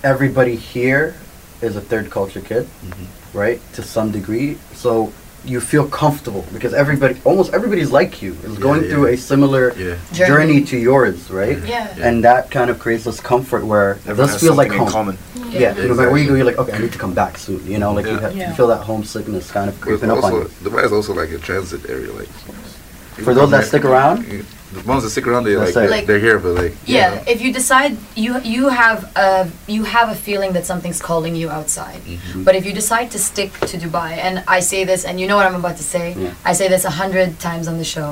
Speaker 2: everybody here is a third culture kid,
Speaker 3: Mm-hmm.
Speaker 2: right? To some degree, so you feel comfortable because everybody, almost everybody's like you, is
Speaker 3: Yeah,
Speaker 2: going
Speaker 3: yeah.
Speaker 2: through a similar
Speaker 3: Yeah.
Speaker 1: Journey.
Speaker 2: journey. to yours, right?
Speaker 1: Yeah.
Speaker 3: Yeah.
Speaker 2: And that kind of creates this comfort where
Speaker 4: Everyone
Speaker 2: this feels like home.
Speaker 4: common.
Speaker 2: Yeah,
Speaker 3: Yeah,
Speaker 2: no matter where you go, you're like, okay, I need to come back soon. You know, like you, have,
Speaker 6: Yeah.
Speaker 2: you feel that homesickness kind of
Speaker 3: But
Speaker 2: creeping up on
Speaker 3: also,
Speaker 2: you.
Speaker 3: Dubai is also like a transit area. Like
Speaker 2: For those that stick around,
Speaker 3: the ones that stick around, they like they're
Speaker 1: Like-
Speaker 3: they're here, but like
Speaker 1: Yeah, if you decide you you have a you have a feeling that something's calling you outside,
Speaker 2: Mm-hmm.
Speaker 1: but if you decide to stick to Dubai, and I say this, and you know what I'm about to say,
Speaker 2: Yeah.
Speaker 1: I say this a hundred times on the show,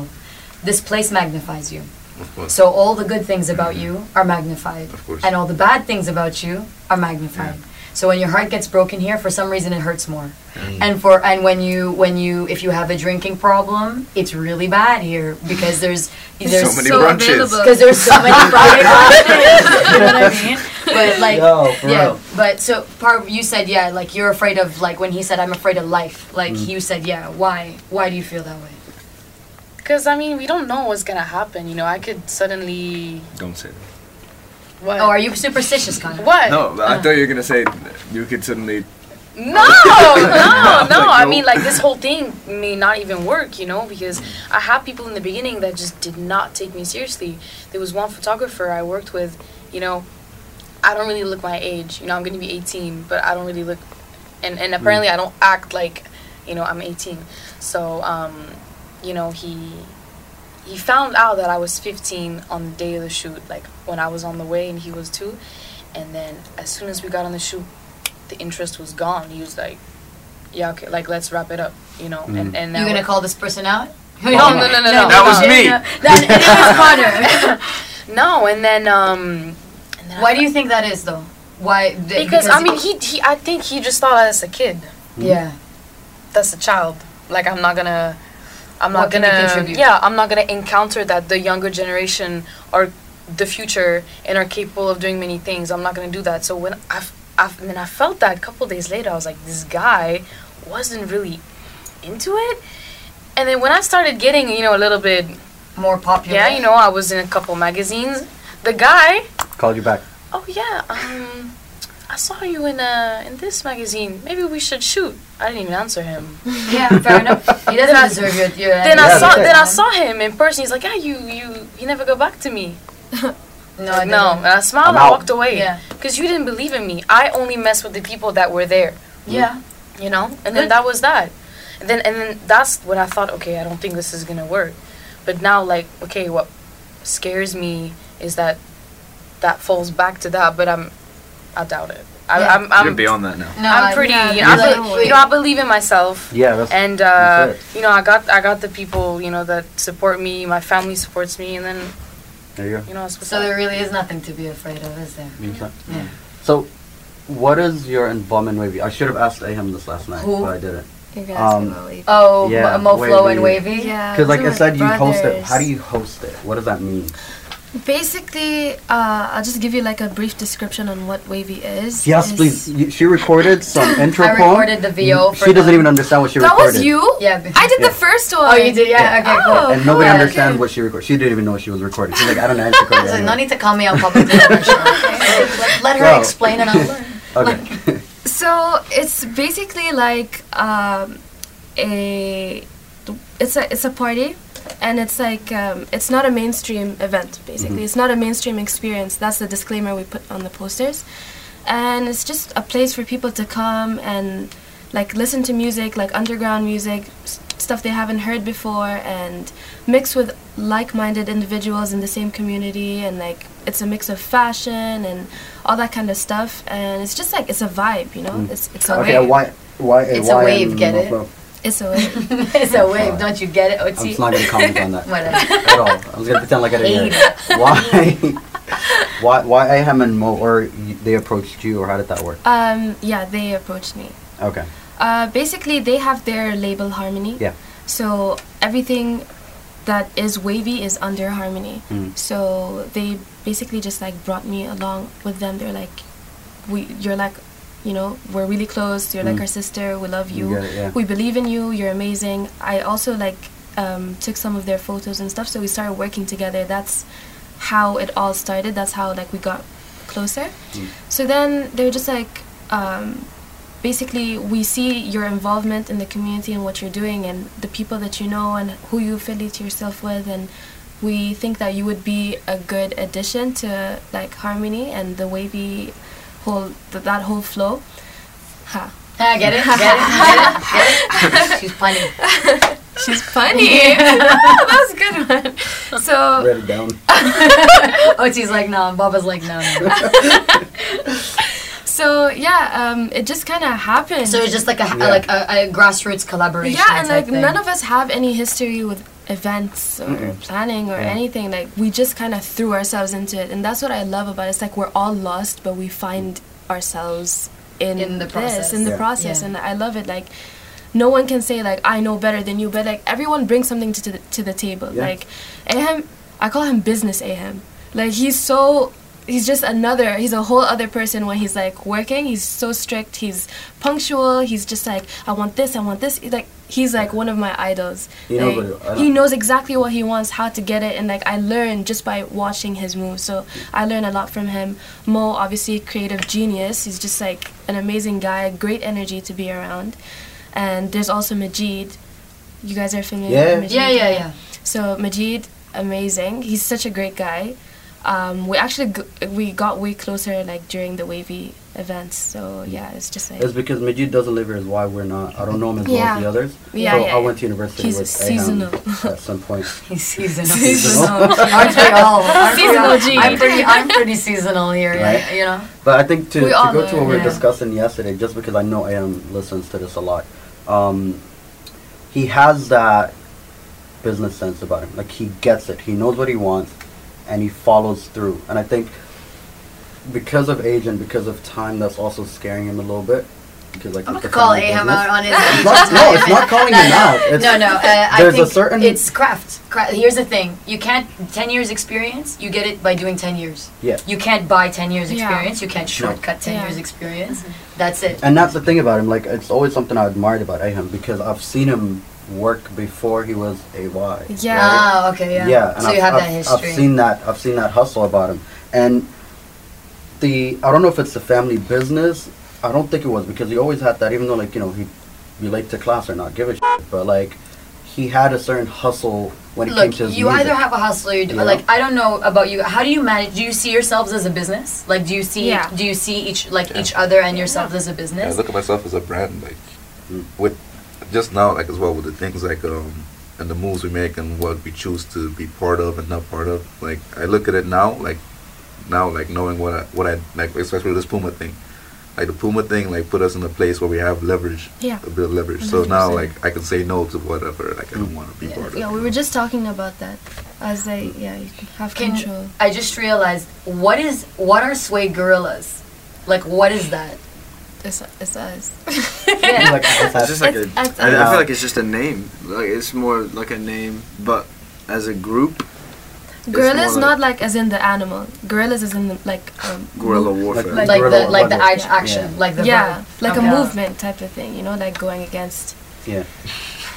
Speaker 1: this place magnifies you.
Speaker 3: Of course.
Speaker 1: So all the good things about you are magnified,
Speaker 3: Of course.
Speaker 1: and all the bad things about you are magnified. So when your heart gets broken here, for some reason it hurts more.
Speaker 3: Mm.
Speaker 1: And for and when you when you if you have a drinking problem, it's really bad here because there's there's
Speaker 4: so many
Speaker 9: so
Speaker 4: brunches.
Speaker 1: because there's so many Friday [laughs] brunches. you know what I mean? But like,
Speaker 2: Yo,
Speaker 1: yeah. But so part you said yeah, like you're afraid of like when he said I'm afraid of life. Like
Speaker 2: Mm.
Speaker 1: you said yeah. Why? Why do you feel that way?
Speaker 6: Because, I mean, we don't know what's going to happen. You know, I could suddenly.
Speaker 4: Don't say that.
Speaker 6: What?
Speaker 1: Oh, are you superstitious, Connor?
Speaker 6: What?
Speaker 4: No, I thought you were gonna say you could suddenly.
Speaker 6: No, no, [laughs] no.
Speaker 4: Like,
Speaker 6: I mean, like this whole thing may not even work, you know, because I had people in the beginning that just did not take me seriously. There was one photographer I worked with, you know, I don't really look my age. You know, I'm gonna be 18, but I don't really look, and and apparently I don't act like, you know, I'm 18. So, um, you know, he he found out that I was 15 on the day of the shoot, like when I was on the way and he was too. And then as soon as we got on the shoot, the interest was gone. He was like, "Yeah, okay, like let's wrap it up," you know. And and
Speaker 1: You
Speaker 6: now
Speaker 1: gonna call this person out? [laughs]
Speaker 6: no, no, no, no, no.
Speaker 4: That was
Speaker 1: no,
Speaker 4: me.
Speaker 1: no. [laughs] [laughs] That, it is Connor.
Speaker 6: no, and then um, and then
Speaker 1: Why
Speaker 6: I-
Speaker 1: do you think that is though? Why? th-
Speaker 6: Because, I mean, he he I think he just thought as a kid,
Speaker 1: yeah.
Speaker 6: that's a child. Like I'm not gonna. I'm not
Speaker 1: What can
Speaker 6: gonna. Yeah, I'm not gonna encounter that the younger generation are the future and are capable of doing many things. I'm not gonna do that. So when I, I, and then I felt that a couple days later, I was like, this guy wasn't really into it. And then when I started getting, you know, a little bit,
Speaker 1: More popular.
Speaker 6: yeah, you know, I was in a couple magazines. The guy,
Speaker 2: called you back.
Speaker 6: oh yeah, um, I saw you in uh in this magazine. Maybe we should shoot. I didn't even answer him. [laughs]
Speaker 1: Yeah, fair enough. He doesn't deserve your. your
Speaker 6: Then I
Speaker 2: Yeah,
Speaker 6: saw then I saw him in person. He's like, yeah, you you you never go back to me. [laughs]
Speaker 1: No, I
Speaker 6: no. And I smiled
Speaker 2: I'm
Speaker 6: and
Speaker 2: out.
Speaker 6: walked away.
Speaker 1: Yeah.
Speaker 6: Because you didn't believe in me. I only messed with the people that were there.
Speaker 1: Yeah.
Speaker 6: You know. And then that was that. And then and then that's when I thought, okay, I don't think this is gonna work. But now, like, okay, what scares me is that that falls back to that. But I'm, I doubt it. I,
Speaker 1: Yeah.
Speaker 6: I'm,
Speaker 4: You're
Speaker 6: I'm,
Speaker 4: beyond that now.
Speaker 1: No,
Speaker 6: I'm pretty.
Speaker 1: yeah,
Speaker 6: you, know, I be- you know, I believe in myself.
Speaker 2: Yeah, that's
Speaker 6: and uh,
Speaker 2: That's
Speaker 6: you know I got I got the people you know that support me my family supports me and then
Speaker 2: there you go.
Speaker 6: you know
Speaker 1: So there really is nothing to be afraid of, is there?
Speaker 2: Okay.
Speaker 1: Yeah.
Speaker 2: So, what is your involvement in Wavy? I should have asked Aham this last night,
Speaker 1: Who?
Speaker 2: but I didn't.
Speaker 9: You're gonna ask
Speaker 2: Um,
Speaker 9: about Wavy.
Speaker 1: Oh,
Speaker 2: Yeah,
Speaker 1: Mo Moflo and
Speaker 2: Wavy.
Speaker 1: Wavy.
Speaker 9: Yeah.
Speaker 2: Because, like I
Speaker 9: those are
Speaker 2: said, you host it. How do you host it? What does that mean?
Speaker 8: Basically, uh, I'll just give you like a brief description on what Wavy is.
Speaker 2: Yes,
Speaker 8: It's-
Speaker 2: please. You- She recorded some [coughs] intro
Speaker 1: I
Speaker 2: poem.
Speaker 1: recorded the VO for
Speaker 2: She doesn't even understand what she
Speaker 8: That
Speaker 2: recorded.
Speaker 8: That was you?
Speaker 1: Yeah.
Speaker 8: I did
Speaker 2: Yeah.
Speaker 8: the first one.
Speaker 1: Oh, you did? Yeah. Okay. Cool.
Speaker 8: Oh,
Speaker 2: And nobody
Speaker 8: cool.
Speaker 2: understands
Speaker 8: Okay.
Speaker 2: what she recorded. She didn't even know what she was recording. She's like, I don't know how to record
Speaker 1: I was
Speaker 2: it.
Speaker 1: like, no need to call me out publicly. on [laughs] the show, okay? let, let her
Speaker 2: Well-
Speaker 1: explain and I'll learn. [laughs]
Speaker 2: Okay.
Speaker 8: So it's basically like um, a it's a it's a party and it's like um, it's not a mainstream event. Basically,
Speaker 2: Mhm.
Speaker 8: it's not a mainstream experience. That's the disclaimer we put on the posters, and it's just a place for people to come and like listen to music, like underground music, s- stuff they haven't heard before, and mix with like-minded individuals in the same community, and like it's a mix of fashion and all that kind of stuff, and it's just like it's a vibe, you know.
Speaker 2: Mm.
Speaker 8: It's it's a
Speaker 2: Okay,
Speaker 8: wave.
Speaker 2: why? Why?
Speaker 1: It's a wave, get
Speaker 2: not
Speaker 1: it?
Speaker 2: Well,
Speaker 8: It's a wave. [laughs]
Speaker 1: it's a wave, don't you get it,
Speaker 2: I'm
Speaker 1: OT?
Speaker 2: just not gonna comment on that [laughs]
Speaker 1: Whatever.
Speaker 2: at all. I was gonna pretend like I didn't hear. It. [laughs] Why? why? Why Aham and Mo, or y- they approached you, or how did that work?
Speaker 8: Um, yeah, they approached me.
Speaker 2: Okay.
Speaker 8: Uh, basically, they have their label Harmony.
Speaker 2: Yeah.
Speaker 8: So everything that is wavy is under Harmony.
Speaker 2: Mm.
Speaker 8: So they basically just like brought me along with them. They're like, we, you're like, you know, we're really close. You're like
Speaker 2: Mm.
Speaker 8: our sister. We love
Speaker 2: You
Speaker 8: you.
Speaker 2: it, yeah.
Speaker 8: We believe in you. You're amazing. I also like um, took some of their photos and stuff. So we started working together. That's how it all started. That's how like we got closer.
Speaker 2: Mm.
Speaker 8: So then they were just like, um, basically, we see your involvement in the community and what you're doing, and the people that you know, and who you affiliate yourself with, and we think that you would be a good addition to like harmony and the wavy whole th- that whole flow. Ha.
Speaker 1: Ah, get it? Get it? Get it? Get it? [laughs] She's funny.
Speaker 8: She's funny. [laughs] [laughs] That's a good one. So
Speaker 2: Write it down.
Speaker 1: oh, she's like, no. Baba's like, no, no.
Speaker 8: so yeah, um, it just kind of happened.
Speaker 1: So it's just like a
Speaker 2: Yeah.
Speaker 1: like a, a grassroots collaboration.
Speaker 8: Yeah, and like
Speaker 1: thing.
Speaker 8: none of us have any history with events or
Speaker 2: Mm-mm.
Speaker 8: planning or
Speaker 2: Yeah.
Speaker 8: anything. Like we just kind of threw ourselves into it, and that's what I love about it. It's like we're all lost, but we find ourselves in,
Speaker 1: In the
Speaker 8: this,
Speaker 1: process.
Speaker 8: in the
Speaker 2: Yeah.
Speaker 8: process,
Speaker 1: Yeah.
Speaker 8: and I love it. Like no one can say like I know better than you, but like everyone brings something to the, to the table.
Speaker 2: Yeah.
Speaker 8: Like Aham, I call him business Aham. Like he's so. He's just another. He's a whole other person when he's like working. He's so strict. He's punctual. He's just like, I want this. I want this. Like he's like one of my idols.
Speaker 2: He knows
Speaker 8: Like,
Speaker 2: what he-
Speaker 8: he knows exactly what he wants, how to get it, and like I learn just by watching his moves. So I learn a lot from him. Mo, obviously, creative genius. He's just like an amazing guy. Great energy to be around. And there's also Majid. You guys are familiar
Speaker 2: Yeah.
Speaker 8: with Majid?
Speaker 1: Yeah, yeah, yeah.
Speaker 8: So Majid, amazing. He's such a great guy. Um, we actually g- we got way closer like during the wavy events. So yeah, it's just like
Speaker 2: It's because Majid doesn't live here, is why we're not. I don't know him as well as the others.
Speaker 8: Yeah,
Speaker 2: so
Speaker 8: yeah,
Speaker 2: I
Speaker 8: yeah.
Speaker 2: went to university
Speaker 8: He's
Speaker 2: with
Speaker 8: seasonal.
Speaker 2: Aham at some point. [laughs]
Speaker 1: He's seasonal. [laughs]
Speaker 8: Seasonal.
Speaker 1: Aren't [laughs] we all? Aren't we
Speaker 8: Seasonal
Speaker 1: all?
Speaker 8: G.
Speaker 1: I'm pretty. I'm pretty seasonal here.
Speaker 2: Right.
Speaker 1: Yeah, you know.
Speaker 2: But I think to,
Speaker 8: We
Speaker 2: to go to what we were
Speaker 1: yeah.
Speaker 2: discussing yesterday, just because I know Am listens to this a lot, um, he has that business sense about him. Like he gets it. He knows what he wants, and he follows through. And I think because of age and because of time, that's also scaring him a little bit. Because like
Speaker 1: I'm gonna
Speaker 2: the
Speaker 1: call
Speaker 2: family
Speaker 1: Aham out on his.
Speaker 2: It's not- no, it's not calling him [laughs] out. It's,
Speaker 1: no, no. Uh, I
Speaker 2: there's a
Speaker 1: think
Speaker 2: certain-
Speaker 1: it's craft. Cra- Here's the thing: you can't ten years experience. You get it by doing ten years.
Speaker 2: Yeah.
Speaker 1: You can't buy ten years
Speaker 8: Yeah.
Speaker 1: experience. You can't shortcut ten
Speaker 8: Yeah.
Speaker 1: years experience. That's it.
Speaker 2: And that's the thing about him. Like it's always something I admired about Aham because I've seen him work before he was AY.
Speaker 8: Yeah.
Speaker 1: Ah, okay, yeah.
Speaker 2: Yeah, and
Speaker 1: so
Speaker 2: I've,
Speaker 1: you have
Speaker 2: I've,
Speaker 1: that history.
Speaker 2: I've seen that. I've seen that hustle about him, and the I don't know if it's the family business. I don't think it was because he always had that. Even though like you know he be late to class or not, give a shit. But like he had a certain hustle when it came to his
Speaker 1: you
Speaker 2: music.
Speaker 1: either have a hustle, or you do,
Speaker 2: Yeah.
Speaker 1: like I don't know about you. How do you manage? Do you see yourselves as a business? Like, do you see?
Speaker 8: Yeah.
Speaker 1: Do you see each like
Speaker 3: Yeah.
Speaker 1: each other and yourselves as a
Speaker 3: Yeah, I look at myself as a brand, like
Speaker 2: Mm.
Speaker 3: with just now, like as well with the things like um and the moves we make and what we choose to be part of and not part of. Like I look at it now, like now, like knowing what I, what I like, especially with this Puma thing. Like the Puma thing, like put us in a place where we have leverage,
Speaker 8: Yeah.
Speaker 3: a bit of leverage. So now, like I can say no to whatever, like I don't want to be part of.
Speaker 8: Yeah, we were just talking about that. As they, yeah, you can have
Speaker 1: Can-
Speaker 8: control.
Speaker 1: I just realized what is what are Suede Guerrillas? Like, what is that?
Speaker 8: It's, it's us.
Speaker 1: Yeah.
Speaker 2: Like, I
Speaker 4: It's just like a.
Speaker 8: It's- it's-
Speaker 4: I, I feel like it's just a name. Like it's more like a name, but as a group,
Speaker 8: Gorilla is not like as in the animal. Gorillas is in the like um,
Speaker 4: guerrilla warfare.
Speaker 2: Like-
Speaker 1: like the like the action,
Speaker 2: Yeah.
Speaker 1: like the
Speaker 8: yeah,
Speaker 1: verb.
Speaker 8: like
Speaker 1: Okay.
Speaker 8: a movement type of thing. You know, like going against.
Speaker 2: yeah.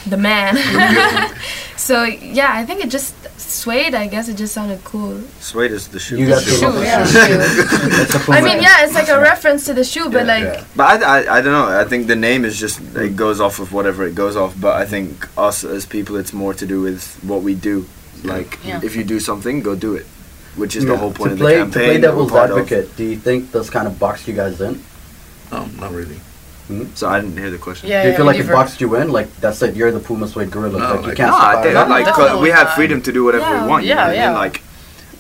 Speaker 8: The man. [laughs] so yeah, I think it just swayed. I guess it just sounded cool.
Speaker 4: Suede is the shoe.
Speaker 2: You guys
Speaker 8: Shoe,
Speaker 2: came up with
Speaker 8: yeah.
Speaker 2: that. It's a
Speaker 8: I
Speaker 2: Puma.
Speaker 8: mean, yeah, it's like a reference to the shoe, but like
Speaker 2: yeah.
Speaker 4: But I, I, I don't know. I think the name is just it goes off of whatever it goes off. But I think us as people, it's more to do with what we do. Like
Speaker 6: Yeah.
Speaker 4: if you do something, go do it, which is
Speaker 2: Yeah.
Speaker 4: the whole point
Speaker 2: to
Speaker 4: of
Speaker 2: play,
Speaker 4: the campaign.
Speaker 2: To play
Speaker 4: that we're
Speaker 2: devil's
Speaker 4: part of.
Speaker 2: advocate, do you think this kind of boxed you guys in?
Speaker 3: Um, not really. Mm-hmm.
Speaker 4: So I didn't hear the question.
Speaker 6: Yeah,
Speaker 2: do you
Speaker 6: yeah,
Speaker 2: feel like it boxed you in? Like that's it, you're the Puma Suede Guerrilla.
Speaker 3: No,
Speaker 2: like you
Speaker 3: like-
Speaker 2: can't
Speaker 4: No, I think
Speaker 2: that.
Speaker 4: like uh, 'cause
Speaker 6: Definitely
Speaker 4: we have freedom to do whatever
Speaker 8: Yeah.
Speaker 4: we want. You know
Speaker 6: Yeah,
Speaker 4: what I mean?
Speaker 6: yeah.
Speaker 4: Like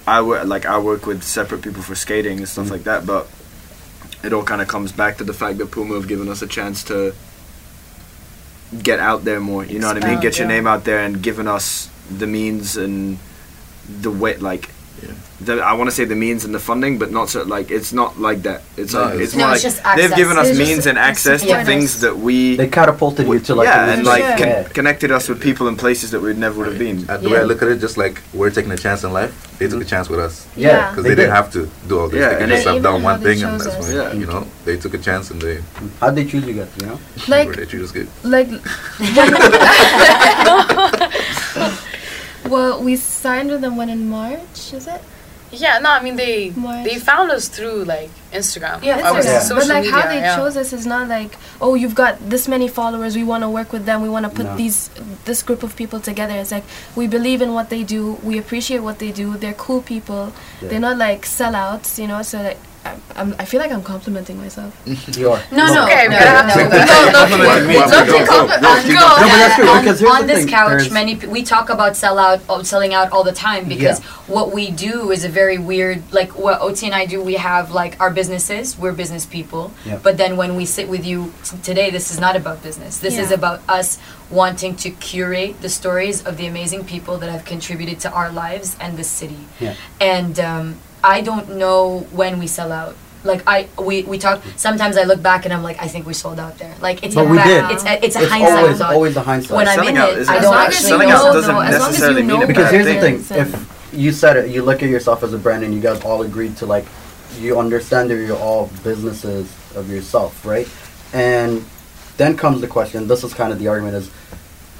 Speaker 4: I work like I work with separate people for skating and stuff mm-hmm. like that, but it all kind of comes back to the fact that Puma have given us a chance to get out there more. You know what I mean? Get your
Speaker 6: yeah.
Speaker 4: name out there and given us the means and the way like.
Speaker 3: Yeah.
Speaker 4: The, I want to say the means and the funding, but not so like it's not like that. It's
Speaker 3: No,
Speaker 4: like
Speaker 3: it's-
Speaker 4: it's
Speaker 1: No,
Speaker 4: more
Speaker 1: it's
Speaker 4: like
Speaker 1: just
Speaker 4: they've given us
Speaker 8: It's
Speaker 4: means and
Speaker 8: it's
Speaker 4: access to
Speaker 8: support
Speaker 4: things that we
Speaker 2: They catapulted you to like
Speaker 4: yeah, and like
Speaker 8: Yeah.
Speaker 4: con-
Speaker 2: yeah.
Speaker 4: connected us with people in places that we'd never would have been.
Speaker 3: Uh, the way I look at it, just like we're taking a chance in life, they took a chance with us.
Speaker 2: Yeah,
Speaker 8: Yeah.
Speaker 3: Because
Speaker 2: they,
Speaker 3: they,
Speaker 2: did.
Speaker 3: didn't have to do all this.
Speaker 4: Yeah,
Speaker 3: they could
Speaker 4: and
Speaker 3: just
Speaker 8: they-
Speaker 3: have done one thing and that's
Speaker 8: us.
Speaker 3: when,
Speaker 4: Yeah.
Speaker 3: you know, they took a chance and they,
Speaker 2: How'd they choose you guys? You know?
Speaker 8: like
Speaker 3: they treat us good.
Speaker 8: like [laughs] [laughs] [laughs] well we signed with them when in march is it
Speaker 6: Yeah, no, I mean they
Speaker 8: March.
Speaker 6: they found us through like Instagram.
Speaker 1: Yeah,
Speaker 6: Our
Speaker 8: Instagram.
Speaker 6: social
Speaker 8: but like how they
Speaker 6: yeah.
Speaker 8: chose us is not like oh you've got this many followers we want to work with them we want to put
Speaker 2: No.
Speaker 8: these this group of people together it's like we believe in what they do we appreciate what they do they're cool people
Speaker 2: Yeah.
Speaker 8: they're not like sellouts you know so like I, I'm, I feel like I'm complimenting myself. [laughs]
Speaker 2: You are.
Speaker 1: No, no,
Speaker 6: Okay,
Speaker 1: no,
Speaker 6: we gotta have
Speaker 1: no,
Speaker 6: to-
Speaker 1: no,
Speaker 6: no, no,
Speaker 1: on,
Speaker 2: because here's
Speaker 1: on
Speaker 2: the
Speaker 1: this
Speaker 2: thing,
Speaker 1: couch, many pe- we talk about sell out, oh, selling out all the time because
Speaker 2: Yeah.
Speaker 1: what we do is a very weird. Like what OT and I do, we have like our businesses. We're business people,
Speaker 2: Yeah.
Speaker 1: but then when we sit with you t- today, this is not about business. This is about us wanting to curate the stories of the amazing people that have contributed to our lives and this city.
Speaker 2: Yeah.
Speaker 1: And um, I don't know when we sell out. Like I, we, we talk. Sometimes I look back and I'm like, I think we sold out there. Like it's
Speaker 2: But
Speaker 1: a
Speaker 2: we
Speaker 1: back-
Speaker 2: did.
Speaker 1: It's a, it's a
Speaker 2: It's
Speaker 1: hindsight
Speaker 2: always,
Speaker 1: thought.
Speaker 2: always a hindsight.
Speaker 1: When I'm
Speaker 4: Selling
Speaker 1: in
Speaker 4: out
Speaker 1: it,
Speaker 4: is-
Speaker 1: I don't actually
Speaker 8: you
Speaker 4: selling
Speaker 1: know.
Speaker 4: out doesn't
Speaker 8: though, as long as you know
Speaker 4: mean
Speaker 2: because
Speaker 4: bad
Speaker 2: here's the
Speaker 4: thing.
Speaker 2: thing: if you said it, you look at yourself as a brand, and you guys all agreed to like, you understand that you're all businesses of yourself, right? And then comes the question. This is kind of the argument: is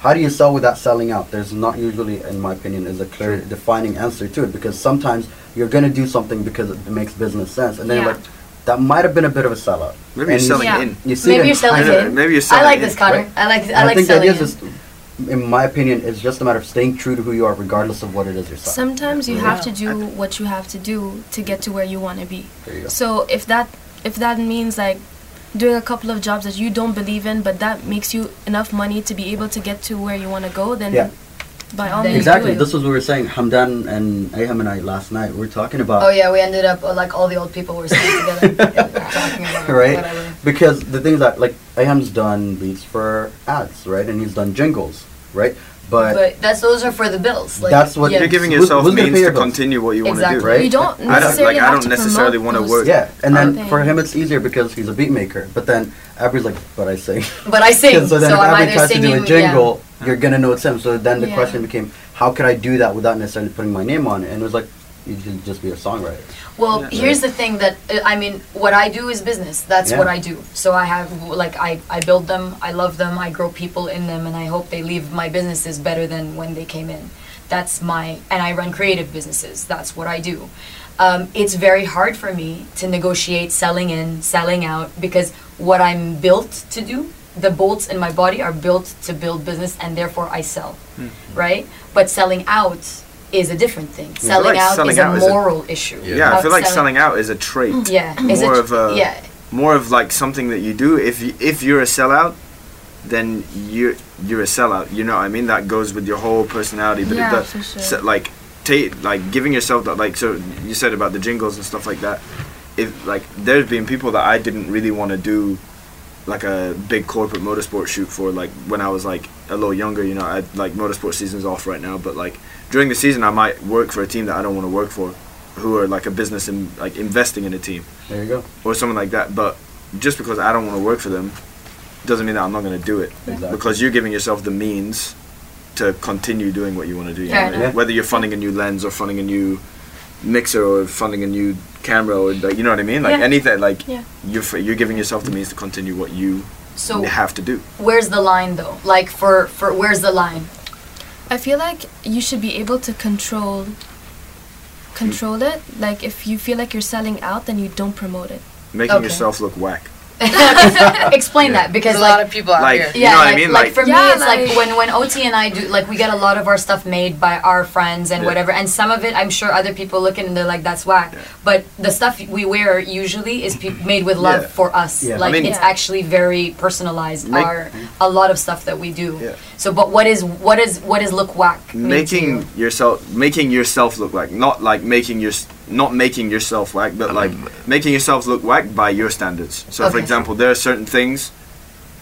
Speaker 2: how do you sell without selling out? There's not usually, in my opinion, is a clear defining answer to it because sometimes you're gonna do something because it makes business sense, and then
Speaker 8: Yeah.
Speaker 2: like that might have been a bit of a sellout.
Speaker 4: Maybe you're selling
Speaker 8: Yeah.
Speaker 4: in.
Speaker 2: You see
Speaker 1: Maybe you're selling
Speaker 2: hindsight.
Speaker 1: in.
Speaker 4: Maybe you're selling.
Speaker 1: I like
Speaker 4: in,
Speaker 1: this, Connor.
Speaker 2: right?
Speaker 1: I like.
Speaker 2: And
Speaker 1: I like
Speaker 2: think the
Speaker 1: selling
Speaker 2: idea
Speaker 1: in.
Speaker 2: is just, in my opinion, it's just a matter of staying true to who you are, regardless of what it is you're selling.
Speaker 8: Sometimes you have to do what you have to do to get to where you want to be.
Speaker 2: There you go.
Speaker 8: So if that if that means like doing a couple of jobs that you don't believe in, but that makes you enough money to be able to get to where you want to go, then
Speaker 2: Yeah.
Speaker 8: by all means
Speaker 2: Exactly.
Speaker 8: do it.
Speaker 2: This was what we were saying. Hamdan and Ayham and I last night. We were talking about
Speaker 1: Oh yeah, we ended up like all the old people were sitting together [laughs] yeah, talking about
Speaker 2: right
Speaker 1: whatever.
Speaker 2: because the things that like Ayham's done beats for ads, right, and he's done jingles, right. But,
Speaker 1: But that's those are for the bills. Like,
Speaker 2: That's what
Speaker 1: yeah.
Speaker 4: You're giving yourself
Speaker 2: who's gonna
Speaker 4: means
Speaker 2: pay
Speaker 4: to continue what you want to do.
Speaker 2: Right?
Speaker 8: You don't
Speaker 4: I don't- like,
Speaker 8: necessarily
Speaker 4: I don't
Speaker 8: to
Speaker 4: necessarily wanna work.
Speaker 2: yeah, and then
Speaker 8: things.
Speaker 2: for him it's easier because he's a beat maker. But then Abby's like, but I sing. [laughs]
Speaker 1: But I sing,
Speaker 2: so [laughs]
Speaker 1: so,
Speaker 2: then if
Speaker 1: I'm
Speaker 2: Abby tries
Speaker 1: singing.
Speaker 2: to do a jingle, you're gonna know it's him. So then the
Speaker 8: Yeah.
Speaker 2: question became, how could I do that without necessarily putting my name on it? And it was like, you should just be a songwriter.
Speaker 1: Well,
Speaker 4: Yeah.
Speaker 1: here's the thing that uh, I mean, what I do is business. That's
Speaker 2: Yeah.
Speaker 1: what I do. So I have like I I build them, I love them, I grow people in them, and I hope they leave my businesses better than when they came in. That's my and I run creative businesses. That's what I do. Um, it's very hard for me to negotiate selling in, selling out because what I'm built to do, the bolts in my body are built to build business, and therefore I sell, right? But selling out is a different thing. Selling
Speaker 4: like
Speaker 1: out
Speaker 4: selling
Speaker 1: is
Speaker 4: out
Speaker 1: a
Speaker 4: is a-
Speaker 1: moral issue.
Speaker 4: Yeah, I feel like selling out is a trait. Mm-hmm.
Speaker 1: Yeah, is
Speaker 4: more
Speaker 1: it,
Speaker 4: of a
Speaker 1: yeah.
Speaker 4: more of like something that you do. If you, if you're a sellout, then you're you're a sellout. You know what I mean? That goes with your whole personality. But
Speaker 8: Yeah,
Speaker 4: it
Speaker 8: for
Speaker 4: does,
Speaker 8: sure.
Speaker 4: se- like take like giving yourself that like so you said about the jingles and stuff like that. If like there's been people that I didn't really want to do like a big corporate motorsport shoot for like when I was like a little younger. You know, I like motorsport season's off right now, but like during the season I might work for a team that I don't want to work for, who are like a business and like investing in a team
Speaker 2: There you go.
Speaker 4: or something like that. But just because I don't want to work for them doesn't mean that I'm not going to do it.
Speaker 2: Exactly.
Speaker 4: Because you're giving yourself the means to continue doing what you want to do. you
Speaker 1: Fair
Speaker 4: know what I. Whether you're funding a new lens or funding a new mixer or funding a new camera or like, you know what I mean? Like
Speaker 8: Yeah.
Speaker 4: anything, like
Speaker 8: Yeah.
Speaker 4: you're f- you're giving yourself the means to continue what you
Speaker 1: So
Speaker 4: have to do.
Speaker 1: where's the line though? Like for for where's the line?
Speaker 8: I feel like you should be able to control control it. Like if you feel like you're selling out, then you don't promote it.
Speaker 4: Making
Speaker 1: Okay.
Speaker 4: yourself look whack. [laughs]
Speaker 1: Explain that because
Speaker 6: There's a lot of people out
Speaker 4: Like-
Speaker 6: here.
Speaker 4: You
Speaker 1: yeah,
Speaker 4: know what I
Speaker 1: like,
Speaker 4: mean?
Speaker 1: like,
Speaker 4: Like-
Speaker 1: for me, it's like,
Speaker 8: like-
Speaker 1: when when OT and I do like we get a lot of our stuff made by our friends and
Speaker 4: Yeah.
Speaker 1: whatever, and some of it I'm sure other people look at and they're like that's whack.
Speaker 4: Yeah.
Speaker 1: But the stuff we wear usually is pe- made with love
Speaker 4: Yeah.
Speaker 1: for us.
Speaker 2: Yeah. I
Speaker 1: Like
Speaker 4: mean-
Speaker 1: it's
Speaker 8: Yeah.
Speaker 1: actually very personalized.
Speaker 4: Make-
Speaker 1: our mm-hmm. a lot of stuff that we do.
Speaker 4: Yeah.
Speaker 1: So, but what is what is what is look whack? mean to
Speaker 4: making
Speaker 1: you?
Speaker 4: yourself making yourself look like not like making your not making yourself whack but um, like making yourself look whack by your standards so for example there are certain things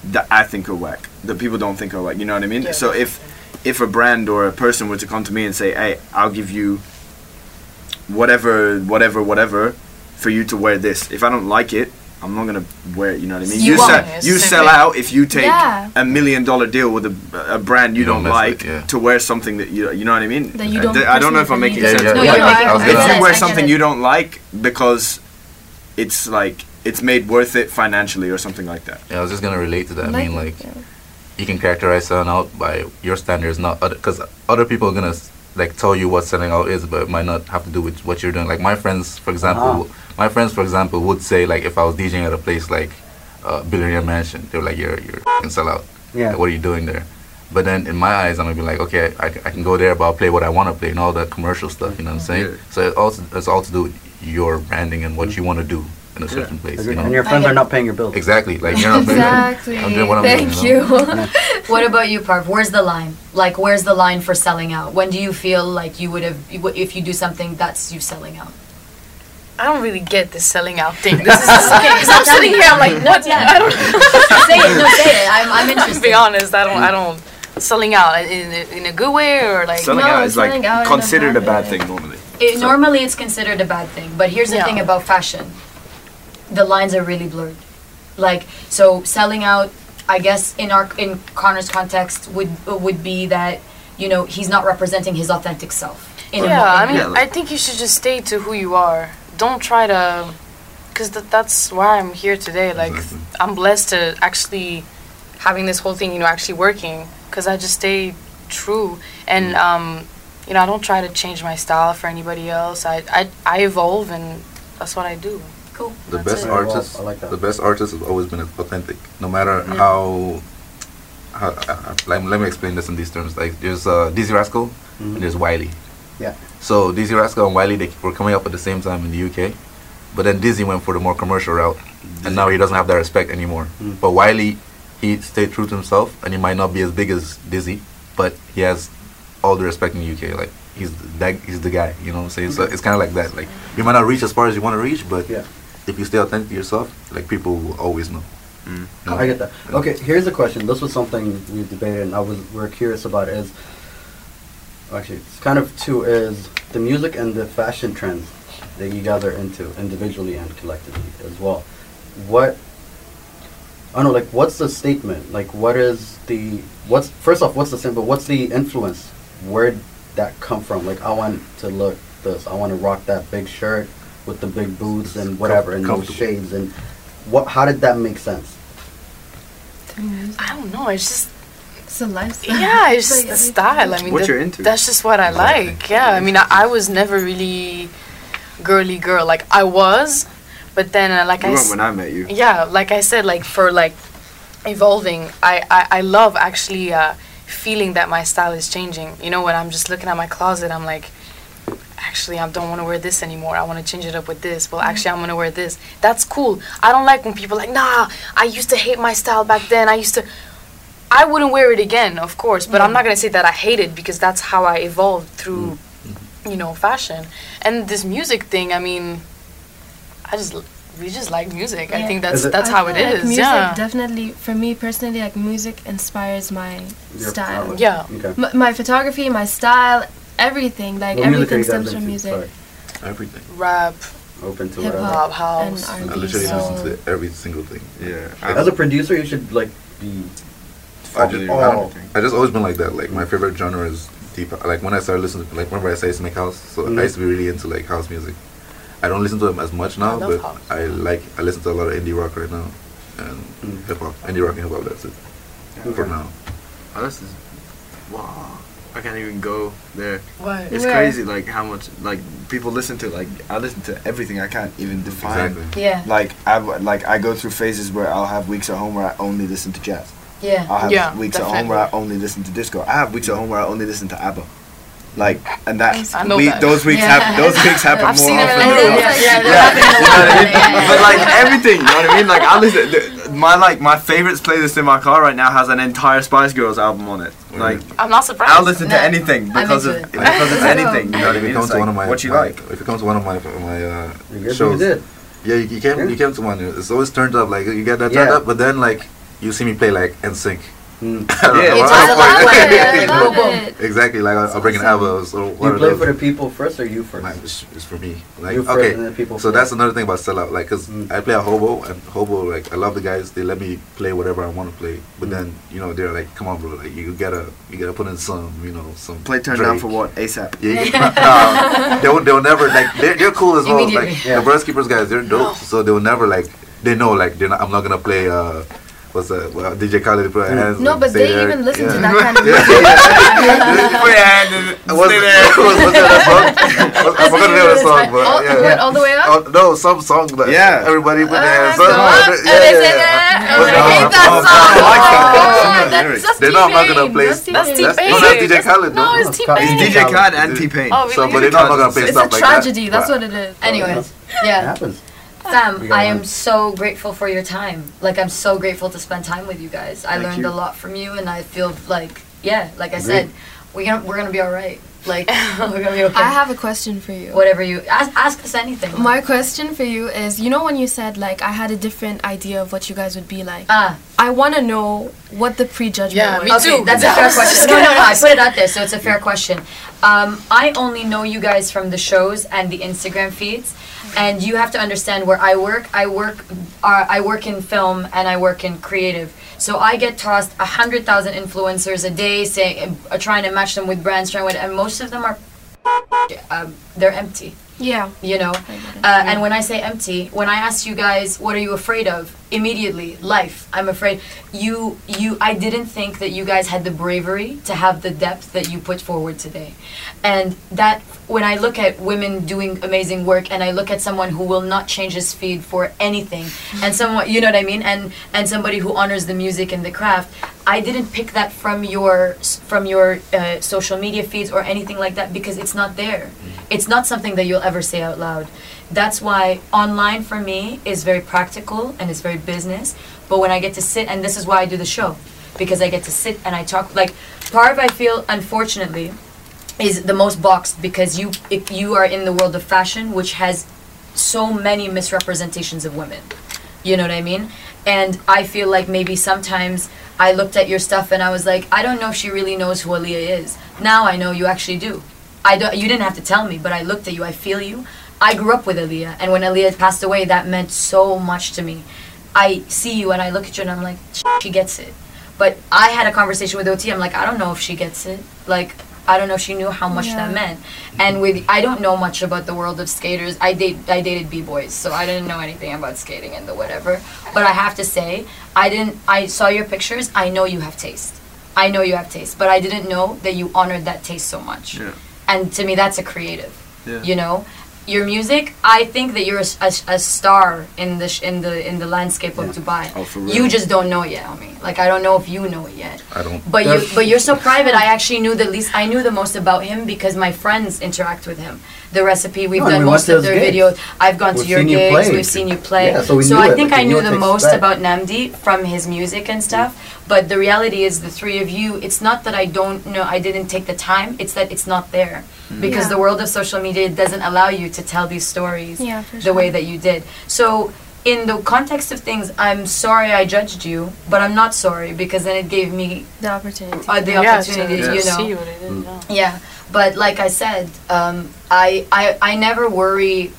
Speaker 4: that i think are whack that people don't think are whack you know what i mean
Speaker 6: Yeah.
Speaker 4: so if if a brand or a person were to come to me and say hey i'll give you whatever whatever whatever for you to wear this if i don't like it i'm not gonna wear it you know what i mean
Speaker 1: You won't.
Speaker 4: sell, you sell out if you take
Speaker 8: Yeah.
Speaker 4: a million dollar deal with a, a brand you,
Speaker 3: You don't
Speaker 4: don't,
Speaker 3: mess with,
Speaker 4: like
Speaker 3: yeah.
Speaker 4: to wear something that you you know what I mean.
Speaker 8: That you
Speaker 4: I-
Speaker 8: don't
Speaker 4: I don't know if I'm making sense.
Speaker 3: in.
Speaker 1: No,
Speaker 3: Yeah,
Speaker 1: you're
Speaker 3: yeah,
Speaker 1: making
Speaker 3: I was
Speaker 1: sense.
Speaker 3: gonna-
Speaker 4: if you wear something you don't like because it's like it's made worth it financially or something like that.
Speaker 3: Yeah, I was just gonna relate to that. I mean, like
Speaker 8: yeah.
Speaker 3: you can characterize selling out by your standards, not because other people are gonna s- like tell you what selling out is, but it might not have to do with what you're doing. Like my friends, for example, my friends, for example, would say like if I was DJing at a place like uh, Billionaire Mansion, they're like you're you're can sell out.
Speaker 2: Yeah.
Speaker 3: Like, what are you doing there? But then in my eyes, I'm gonna be like, okay, I, I can go there, but I'll play what I want to play and all that commercial stuff. You know what I'm saying?
Speaker 4: Yeah.
Speaker 3: So it also it's all to do with your branding and what you want to do in a certain place. You know?
Speaker 2: And your friends
Speaker 1: I
Speaker 2: are not paying your bills. [laughs]
Speaker 3: exactly. Like you're not.
Speaker 8: Exactly.
Speaker 3: I'm doing what I'm doing,
Speaker 8: Thank
Speaker 3: you
Speaker 8: you. [laughs]
Speaker 1: What about you, Parv? Where's the line? Like, where's the line for selling out? When do you feel like you would have, if you do something that's you selling out?
Speaker 6: I don't really get this selling out thing. This is because [laughs] I'm sitting here. I'm like, what?
Speaker 1: Yeah.
Speaker 6: I don't.
Speaker 1: say it, no, say it. I'm, I'm
Speaker 6: to
Speaker 1: interested.
Speaker 6: be honest, I don't. I don't selling out in a, in a good way or like.
Speaker 4: Selling
Speaker 8: No,
Speaker 4: out is like
Speaker 8: out in a
Speaker 4: considered a
Speaker 8: bad
Speaker 4: bad thing normally.
Speaker 1: It, normally, it's considered a bad thing, but here's the
Speaker 6: Yeah.
Speaker 1: thing about fashion: the lines are really blurred. Like, so selling out, I guess, in our in Connor's context, would would be that you know he's not representing his authentic self. In a
Speaker 6: yeah,
Speaker 1: mo-
Speaker 6: I
Speaker 1: in a-
Speaker 6: mean,
Speaker 4: Yeah, like-
Speaker 6: I think you should just stay to who you are. Don't try to, because th- that's why I'm here today. Like,
Speaker 3: Exactly.
Speaker 6: I'm blessed to actually having this whole thing, you know, actually working. Because I just stay true, and um, you know, I don't try to change my style for anybody else. I I, I evolve, and that's what I do.
Speaker 1: Cool.
Speaker 3: the
Speaker 1: That's
Speaker 3: best
Speaker 1: it.
Speaker 2: Very
Speaker 3: artist
Speaker 2: I like that.
Speaker 3: the best artist has always been authentic no matter how, how uh, like, let me explain this in these terms like there's uh, Dizzee Rascal
Speaker 2: Mhm.
Speaker 3: and there's Wiley
Speaker 2: Yeah.
Speaker 3: so Dizzee Rascal and Wiley they were coming up at the same time in the UK but then Dizzee went for the more commercial route and now he doesn't have that respect anymore
Speaker 2: Mm.
Speaker 3: but Wiley he stayed true to himself and he might not be as big as Dizzee but he has all the respect in the UK like he's that he's the guy you know what I'm saying so it's kind of like that like you might not reach as far as you want to reach but
Speaker 2: Yeah.
Speaker 3: If you stay authentic to yourself, like people will always know.
Speaker 4: Mm.
Speaker 3: You know?
Speaker 2: I get that. Okay, here's a question. This was something we debated, and I was we are curious about. Is actually it's kind of two is the music and the fashion trends that you guys are into individually and collectively as well. What I don't know, like what's the statement? Like what is the what's first off, what's the symbol? What's the influence? Where'd that come from? Like I want to look this. I want to rock that big shirt with the big boots and whatever and those shades and what? How did that make sense?
Speaker 6: I don't know. It's just
Speaker 8: It's a lifestyle.
Speaker 6: yeah, it's just the style. I mean,
Speaker 4: what
Speaker 6: that-
Speaker 4: you're into.
Speaker 6: That's just what I like. Yeah, I mean, I, I was never really girly girl. Like I was, but then uh, like
Speaker 4: You
Speaker 6: I
Speaker 4: weren't when I met you.
Speaker 6: yeah, like I said, like for like evolving, I I, I love actually uh, feeling that my style is changing. You know, when I'm just looking at my closet, I'm like. Actually, I don't want to wear this anymore. I want to change it up with this. Well, actually, I'm gonna wear this. That's cool. I don't like when people are like, nah. I used to hate my style back then. I used to. I wouldn't wear it again, of course, but I'm not gonna say that I hate it because that's how I evolved through, you know, fashion and this music thing. I mean, I just we just like music. I think that's that's
Speaker 8: I
Speaker 6: how
Speaker 8: feel
Speaker 6: it
Speaker 8: like
Speaker 6: is.
Speaker 8: Music
Speaker 6: yeah.
Speaker 8: definitely, for me personally, like music inspires my
Speaker 2: Your
Speaker 8: style.
Speaker 2: palette?
Speaker 6: Yeah.
Speaker 2: Okay.
Speaker 8: M- my photography, my style, everything. Like
Speaker 2: What
Speaker 8: everything
Speaker 2: you
Speaker 8: stems from music.
Speaker 2: Sorry.
Speaker 3: Everything.
Speaker 6: Rap,
Speaker 2: Open to
Speaker 8: Hip hop
Speaker 6: house.
Speaker 3: I
Speaker 8: R&B.
Speaker 3: literally
Speaker 8: soul.
Speaker 3: listen to every single thing.
Speaker 4: Yeah.
Speaker 2: As a producer, you should like be.
Speaker 3: I just,
Speaker 2: Oh.
Speaker 3: I, I just always been like that. Like my favorite genre is deep. Like when I started listening, like remember I started to make house, so
Speaker 2: Mhm.
Speaker 3: I used to be really into like house music. I don't listen to them as much now,
Speaker 6: love
Speaker 3: but
Speaker 6: house.
Speaker 3: I like I listen to a lot of indie rock right now. and
Speaker 2: Mm.
Speaker 3: hip hop, indie rock and hip hop. That's it for now.
Speaker 4: Oh, this is wow. I can't even go there.
Speaker 6: What?
Speaker 4: It's
Speaker 1: Where?
Speaker 4: crazy, like how much like people listen to. Like I listen to everything. I can't even define.
Speaker 3: Exactly.
Speaker 1: Yeah.
Speaker 4: Like I like I go through phases where I'll have weeks at home where I only listen to jazz.
Speaker 1: Yeah.
Speaker 4: I'll have
Speaker 6: Yeah,
Speaker 4: weeks at home where I only listen to disco. I have weeks at home where I only listen to ABBA. Like and that,
Speaker 6: I know
Speaker 4: we,
Speaker 6: that.
Speaker 4: those weeks
Speaker 1: Yeah.
Speaker 4: happen. Those weeks happen
Speaker 6: I've
Speaker 4: more often. than
Speaker 6: the
Speaker 4: not.
Speaker 1: Yeah,
Speaker 4: Yeah, you know what I mean?
Speaker 1: Yeah, yeah,
Speaker 4: But like everything, you know what I mean? Like I listen, the, my like my favorites playlist in my car right now has an entire Spice Girls album on it. Like
Speaker 6: I'm not surprised.
Speaker 4: I'll listen to
Speaker 1: Nah,
Speaker 4: anything because of
Speaker 1: it.
Speaker 4: because of [laughs] anything. You know what I
Speaker 3: If it
Speaker 4: mean?
Speaker 3: comes
Speaker 4: It's
Speaker 3: to one of my,
Speaker 4: what you
Speaker 3: my-
Speaker 4: like.
Speaker 3: if it comes to one of my my uh,
Speaker 2: You
Speaker 3: shows,
Speaker 2: you did.
Speaker 3: yeah, you, you came
Speaker 2: Yeah.
Speaker 3: you came to one. It's always turned up. Like you get that turned
Speaker 2: Yeah.
Speaker 3: up, but then like you see me play like NSYNC.
Speaker 2: Mm.
Speaker 4: Yeah, well,
Speaker 1: just a lot
Speaker 4: I-
Speaker 1: like
Speaker 8: I
Speaker 1: boom,
Speaker 8: love
Speaker 1: boom.
Speaker 8: it.
Speaker 3: Exactly, like I'll, I'll bring an ABBA. So
Speaker 2: Do you play
Speaker 3: those?
Speaker 2: for the people first or you first?
Speaker 3: Like, it's, it's for me. Like
Speaker 2: You first
Speaker 3: okay,
Speaker 2: and then people
Speaker 3: so
Speaker 2: first.
Speaker 3: that's another thing about sellout. Like, cause
Speaker 2: Mm.
Speaker 3: I play a hobo and hobo. Like, I love the guys. They let me play whatever I want to play. But
Speaker 2: Mm.
Speaker 3: then you know they're like, come on, bro. Like you gotta you gotta put in some you know some
Speaker 4: Play turn down for what? ASAP.
Speaker 3: Yeah, you, no, they'll they'll never like they're, they're cool as well. Like
Speaker 2: Yeah.
Speaker 3: the Breast Keepers guys, they're dope. So they'll never like they know like they're not, I'm not gonna play. uh What's that? Well, DJ Khaled put
Speaker 2: Mm.
Speaker 3: hands.
Speaker 8: No, but
Speaker 3: stay
Speaker 8: they
Speaker 3: there.
Speaker 8: even listen
Speaker 3: yeah.
Speaker 8: to that kind of [laughs]
Speaker 3: Yeah.
Speaker 8: music.
Speaker 4: Put your hand in it. [laughs]
Speaker 3: What's,
Speaker 4: Stay there. [laughs]
Speaker 3: what's, what's that song? I forgot the name of the song, but
Speaker 8: all,
Speaker 3: yeah.
Speaker 8: what, all the way up?
Speaker 3: Oh, no, some song that
Speaker 4: Yeah.
Speaker 3: everybody put oh, their hands
Speaker 1: go
Speaker 3: up.
Speaker 1: up,
Speaker 3: Yeah,
Speaker 1: and they say
Speaker 3: yeah,
Speaker 1: that,
Speaker 3: yeah.
Speaker 1: and
Speaker 3: But
Speaker 1: I hate that
Speaker 3: no,
Speaker 1: song.
Speaker 3: I like that.
Speaker 4: Oh,
Speaker 3: Some
Speaker 4: that's-
Speaker 8: that's
Speaker 3: They're not, I'm not
Speaker 8: T-Pain.
Speaker 3: gonna play.
Speaker 8: That's
Speaker 6: That's
Speaker 8: T-Pain.
Speaker 6: T-Pain.
Speaker 3: No, that's DJ Khaled.
Speaker 6: No, it's
Speaker 2: It's
Speaker 6: T-Pain.
Speaker 4: It's DJ Khaled and T-Pain.
Speaker 6: Oh,
Speaker 3: So,
Speaker 6: we-
Speaker 3: but they're not gonna play
Speaker 8: It's a tragedy. That's what it is.
Speaker 1: Anyways, yeah.
Speaker 2: It
Speaker 1: yeah.
Speaker 2: happens.
Speaker 1: Sam, I am so grateful for your time. Like I'm so grateful to spend time with you guys. I
Speaker 4: Thank
Speaker 1: learned
Speaker 4: you.
Speaker 1: a lot from you, and I feel like yeah, like I
Speaker 2: Agreed.
Speaker 1: said, we gonna we're gonna be all right. Like [laughs] [laughs] we're gonna be okay.
Speaker 8: I have a question for you.
Speaker 1: whatever you ask, ask us anything.
Speaker 8: My question for you is, you know when you said like I had a different idea of what you guys would be like.
Speaker 1: ah,
Speaker 8: I want to know what the prejudgment
Speaker 6: Yeah,
Speaker 8: was.
Speaker 6: me
Speaker 1: okay,
Speaker 6: too.
Speaker 1: that's a fair [laughs] question. No, no, no. I put it out there, so it's a fair question. Um, I only know you guys from the shows and the Instagram feeds, and you have to understand where I work. I work, uh, I work in film and I work in creative. So I get tossed a hundred thousand influencers a day, saying, uh, trying to match them with brands, trying with, and most of them are, um, they're empty
Speaker 8: Yeah.
Speaker 1: you know?
Speaker 8: I get it.
Speaker 1: uh, and when i say empty when i ask you guys what are you afraid of? Immediately life. I'm afraid you you i didn't think that you guys had the bravery to have the depth that you put forward today. And that when i look at women doing amazing work and i look at someone who will not change his feed for anything and someone you know what i mean? And and somebody who honors the music and the craft i didn't pick that from your from your uh, social media feeds or anything like that because it's not there. It's not something that you'll ever say out loud. That's why online for me is very practical and it's very business. But when i get to sit and this is why i do the show because i get to sit and i talk like part of i feel unfortunately is the most boxed because you if you are in the world of fashion which has so many misrepresentations of women. You know what i mean and i feel like maybe sometimes i looked at your stuff and i was like i don't know if she really knows who Aaliyah is. Now i know you actually do. I don't you didn't have to tell me but i looked at you. I feel you. I grew up with Aaliyah. And when Aaliyah passed away that meant so much to me. I see you and i look at you and i'm like she gets it. But i had a conversation with ot i'm like i don't know if she gets it. Like I don't know if she knew how much
Speaker 8: Yeah.
Speaker 1: that meant. And with I don't know much about the world of skaters. I date I dated b boys, so I didn't know anything about skating and the whatever. But I have to say, I didn't. I saw your pictures. I know you have taste. I know you have taste, but I didn't know that you honored that taste so much.
Speaker 4: Yeah.
Speaker 1: And to me, that's a creative.
Speaker 4: Yeah.
Speaker 1: You know, your music. I think that you're a, a, a star in the sh- in the in the landscape of
Speaker 2: Yeah.
Speaker 1: Dubai.
Speaker 4: Oh, for
Speaker 1: You just don't know it yet, homie. Like I don't know if you know it yet.
Speaker 3: I don't.
Speaker 1: But you, but you're so private. I actually knew the least. I knew the most about him because my friends interact with him. The recipe we've
Speaker 2: No, and
Speaker 1: done
Speaker 2: we went
Speaker 1: most
Speaker 2: to
Speaker 1: of
Speaker 2: his
Speaker 1: their
Speaker 2: gigs.
Speaker 1: videos. I've gone
Speaker 2: We've
Speaker 1: to your
Speaker 2: seen you
Speaker 1: gigs.
Speaker 2: play.
Speaker 1: We've seen you play.
Speaker 2: Yeah, so we knew
Speaker 1: I
Speaker 2: it,
Speaker 1: think
Speaker 2: like,
Speaker 1: I
Speaker 2: we
Speaker 1: knew
Speaker 2: knew
Speaker 1: the
Speaker 2: to
Speaker 1: most
Speaker 2: expect.
Speaker 1: about Nnamdi from his music and stuff. But the reality is, the three of you. It's not that I don't know. I didn't take the time. It's that it's not there because
Speaker 8: Yeah.
Speaker 1: the world of social media doesn't allow you to tell these stories
Speaker 8: Yeah, for
Speaker 1: the way that you did. So. In the context of things, I'm sorry I judged you, but I'm not sorry because then it gave me
Speaker 8: The opportunity.
Speaker 1: uh, the
Speaker 6: Yeah,
Speaker 1: opportunity,
Speaker 6: to
Speaker 1: you know.
Speaker 6: see what I didn't know.
Speaker 1: Yeah, but like I said, um, I, I I never worry.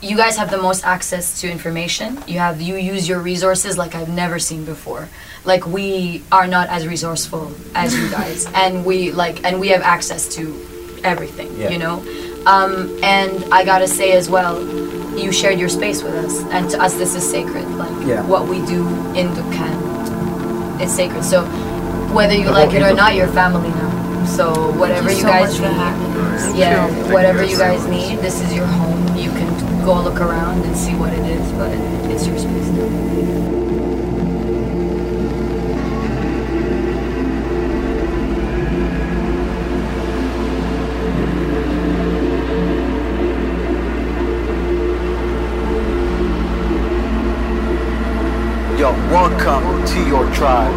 Speaker 1: You guys have the most access to information. You have you use your resources like I've never seen before. Like we are not as resourceful as you guys, [laughs] and we like and we have access to everything.
Speaker 2: Yeah.
Speaker 1: You know, um, and I gotta say as well, you shared your space with us, and to us this is sacred. Like
Speaker 2: Yeah.
Speaker 1: what we do in Dukkan, it's sacred. So whether you
Speaker 2: The
Speaker 1: like it or not, you're family now. So whatever you,
Speaker 8: so
Speaker 1: guys need, yeah, whatever
Speaker 3: you.
Speaker 1: you guys need, this is your home. You can go look around and see what it is, but it's your space now.
Speaker 2: Welcome to your tribe.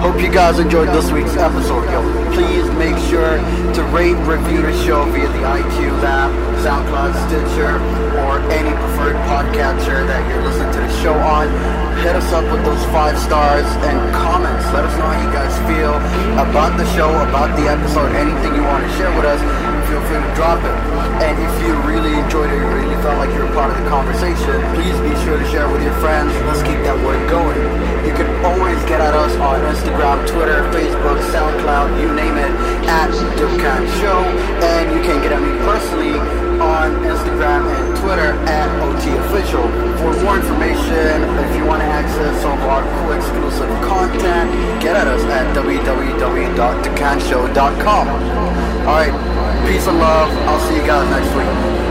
Speaker 2: Hope you guys enjoyed this week's episode. Yo, please make sure to rate, review the show via the iTunes app, SoundCloud, Stitcher, or any preferred podcatcher that you're listening to the show on. Hit us up with those five stars and comments. Let us know how you guys feel about the show, about the episode, anything you want to share with us. Feel free to drop it. And if you really enjoyed it, you really felt like you're a part of the conversation, please be sure to share with your friends. Let's keep that word going. You can always get at us on Instagram, Twitter, Facebook, SoundCloud, you name it, at Dukkan Show. And you can get at me personally on Instagram and Twitter at OT Official. For more information, if you want to access some of our cool exclusive content, get at us at www.dukkanshow.com. Alright, peace and love. I'll see you guys next week.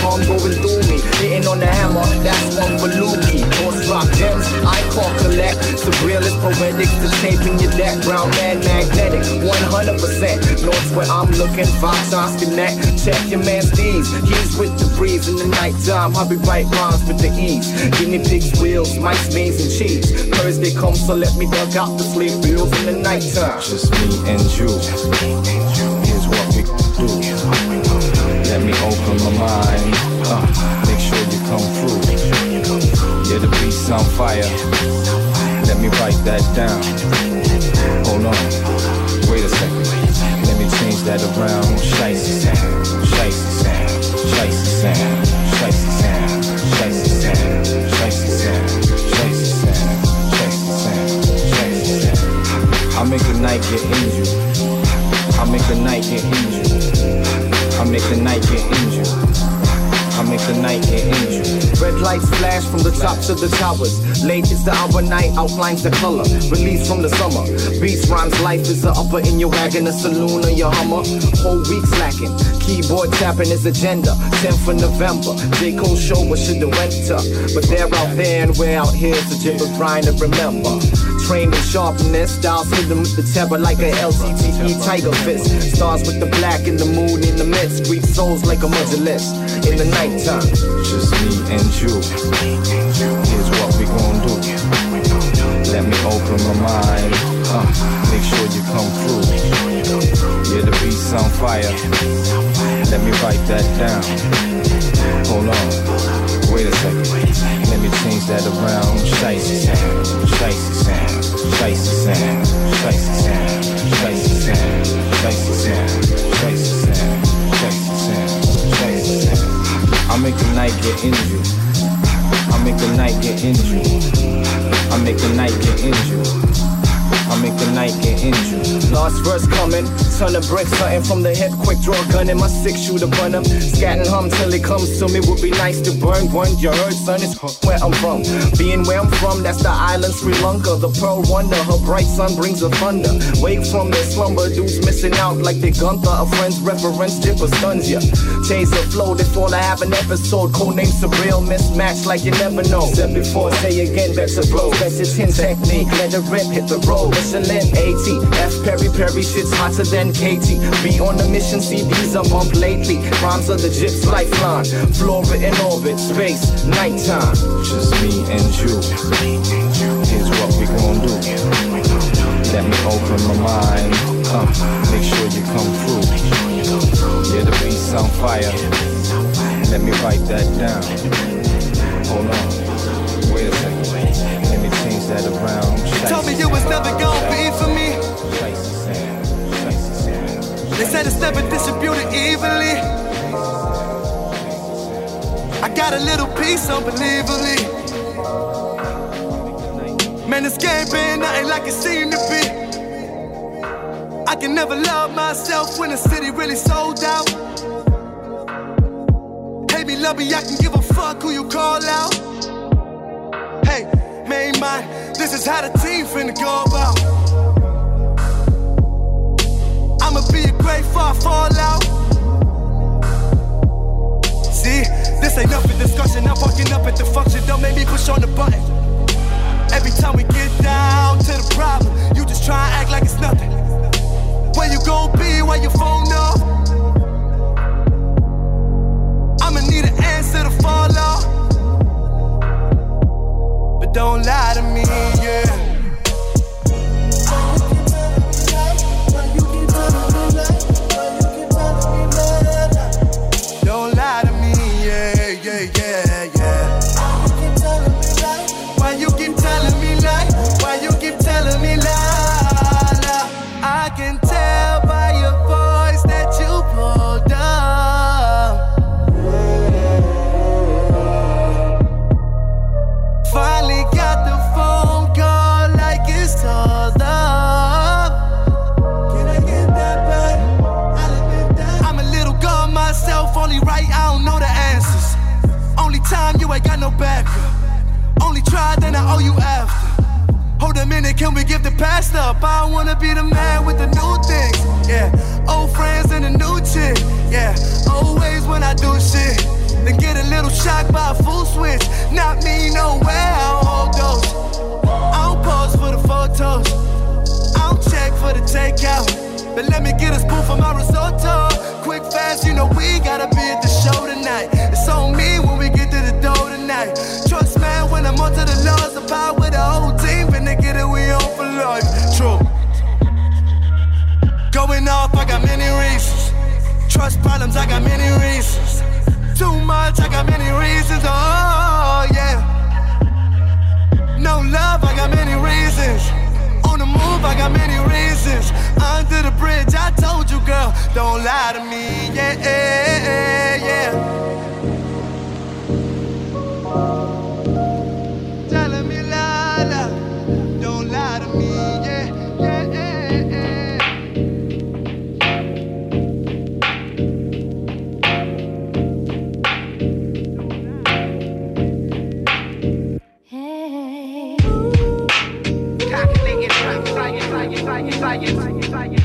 Speaker 4: Palm going through me, hitting on the hammer. That's one for Lukey. Horse rock gems, I call collect. Surrealist poetics, the taping your deck. Brown man magnetic, 100%. North's where I'm looking, five times connect. Check your man Steve's, he's with the breeze in the nighttime. Hobby write rhymes with the ease. Guinea pigs, wheels, mice, beans, and cheese. Thursday comes, so let me duck out the sleep wheels in the nighttime.
Speaker 10: Just me and you. Here's what we do. Let me open my mind. Uh, make sure you come through. Yeah, the beat's on fire. Let me write that down. Hold on. Wait a second. Let me change that around. Shicey sound. Shicey sound. Shicey sound. Shicey sound. Shicey sound. Shicey sound. Shicey sound. Shicey sound. Shicey sound. I make the night get injured. I make the night get injured. I make the night get injured. I make the night get injured.
Speaker 4: Red lights flash from the tops of the towers. Late is the hour, night outlines the color. Release from the summer. Beats rhymes, life is the upper in your wagon, a saloon or your Hummer. Whole week slacking. Keyboard tapping his agenda. 10th of November. J. Cole show what should've went. But they're out there and we're out here, so Jim was to remember. Trained in sharpness, styles hidden with the temper like a LTTE tiger fist. Stars with the black in the moon in the midst. Greek souls like a mudulist in the nighttime.
Speaker 10: Just me and you. Here's what we gon' do. Let me open my mind. Uh, make sure you come through. Yeah, the beat's on fire. Let me write that down. Hold on. Let me change that around. Shicey sound. Shicey sound. Shicey sound. Shicey sound. Shicey sound. Shicey sound. Shicey sound. Shicey sound. Shicey sound. I make the night get injured. I make the night get injured. I make the night get injured. Make the night get injured.
Speaker 4: Last verse coming, ton of bricks, something from the hip, quick draw gun in my six shooter bun him. Scatting hum till it comes to me, would be nice to burn one. You heard, son, it's where I'm from. Being where I'm from, that's the island Sri Lanka. The pearl wonder, her bright sun brings a thunder. Wake from their slumber, dudes missing out like they Gunther. A friend's reference, dipper stuns ya. Chase a flow, they fall, I have an episode. Codename surreal, mismatch like you never know. Said before, say again, better blow. Best it's in technique, let it rip, hit the road. Michelin AT, F Perry Perry, shit's hotter than KT. Be on the mission, CDs are bumped lately. Rhymes are the gyps lifeline. Flora in orbit, space, nighttime.
Speaker 10: Just me and you. Here's what we gon' do. Let me open my mind. Uh, make sure you come through. Yeah, the beat's on fire. Let me write that down. Hold on.
Speaker 11: You was never gonna be for me. They said it's never distributed evenly. I got a little piece, unbelievably. Man, this game been nothing like it seemed to be. I can never love myself when the city really sold out. Hate me, love me, I can give a fuck who you call out. Hey, main mind, this is how the team finna go about. I'ma be a great far fall out. See, this ain't nothing discussion. I'm walking up at the function, don't make me push on the button. Every time we get down to the problem, you just try and act like it's nothing. Where you gon' be while your phone off? I'ma need an answer to. But don't lie to me, yeah. Minute, can we give the past up? I wanna be the man with the new things. Yeah, old friends and a new chick. Yeah, always when I do shit. Then get a little shocked by a full switch. Not me, no way, I don't hold those. I don't pose for the photos. I don't check for the takeout. But let me get a spoon for my risotto. Quick, fast, you know we gotta be at the show tonight. It's on me when we get to the door tonight. Trust man, when I'm the laws, the power with the whole team, finna get it, we on for life. True. Going off, I got many reasons. Trust problems, I got many reasons. Too much, I got many reasons. Oh, yeah. No love, I got many reasons. On the move, I got many reasons. Under the bridge, I told you, girl, don't lie to me. Yeah, yeah, yeah.
Speaker 12: Science, science, science, science,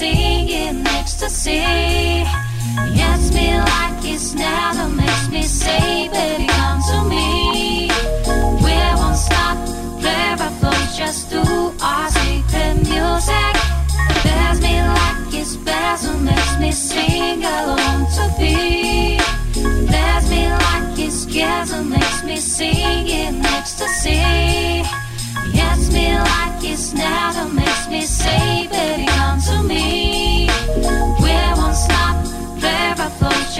Speaker 13: makes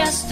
Speaker 13: just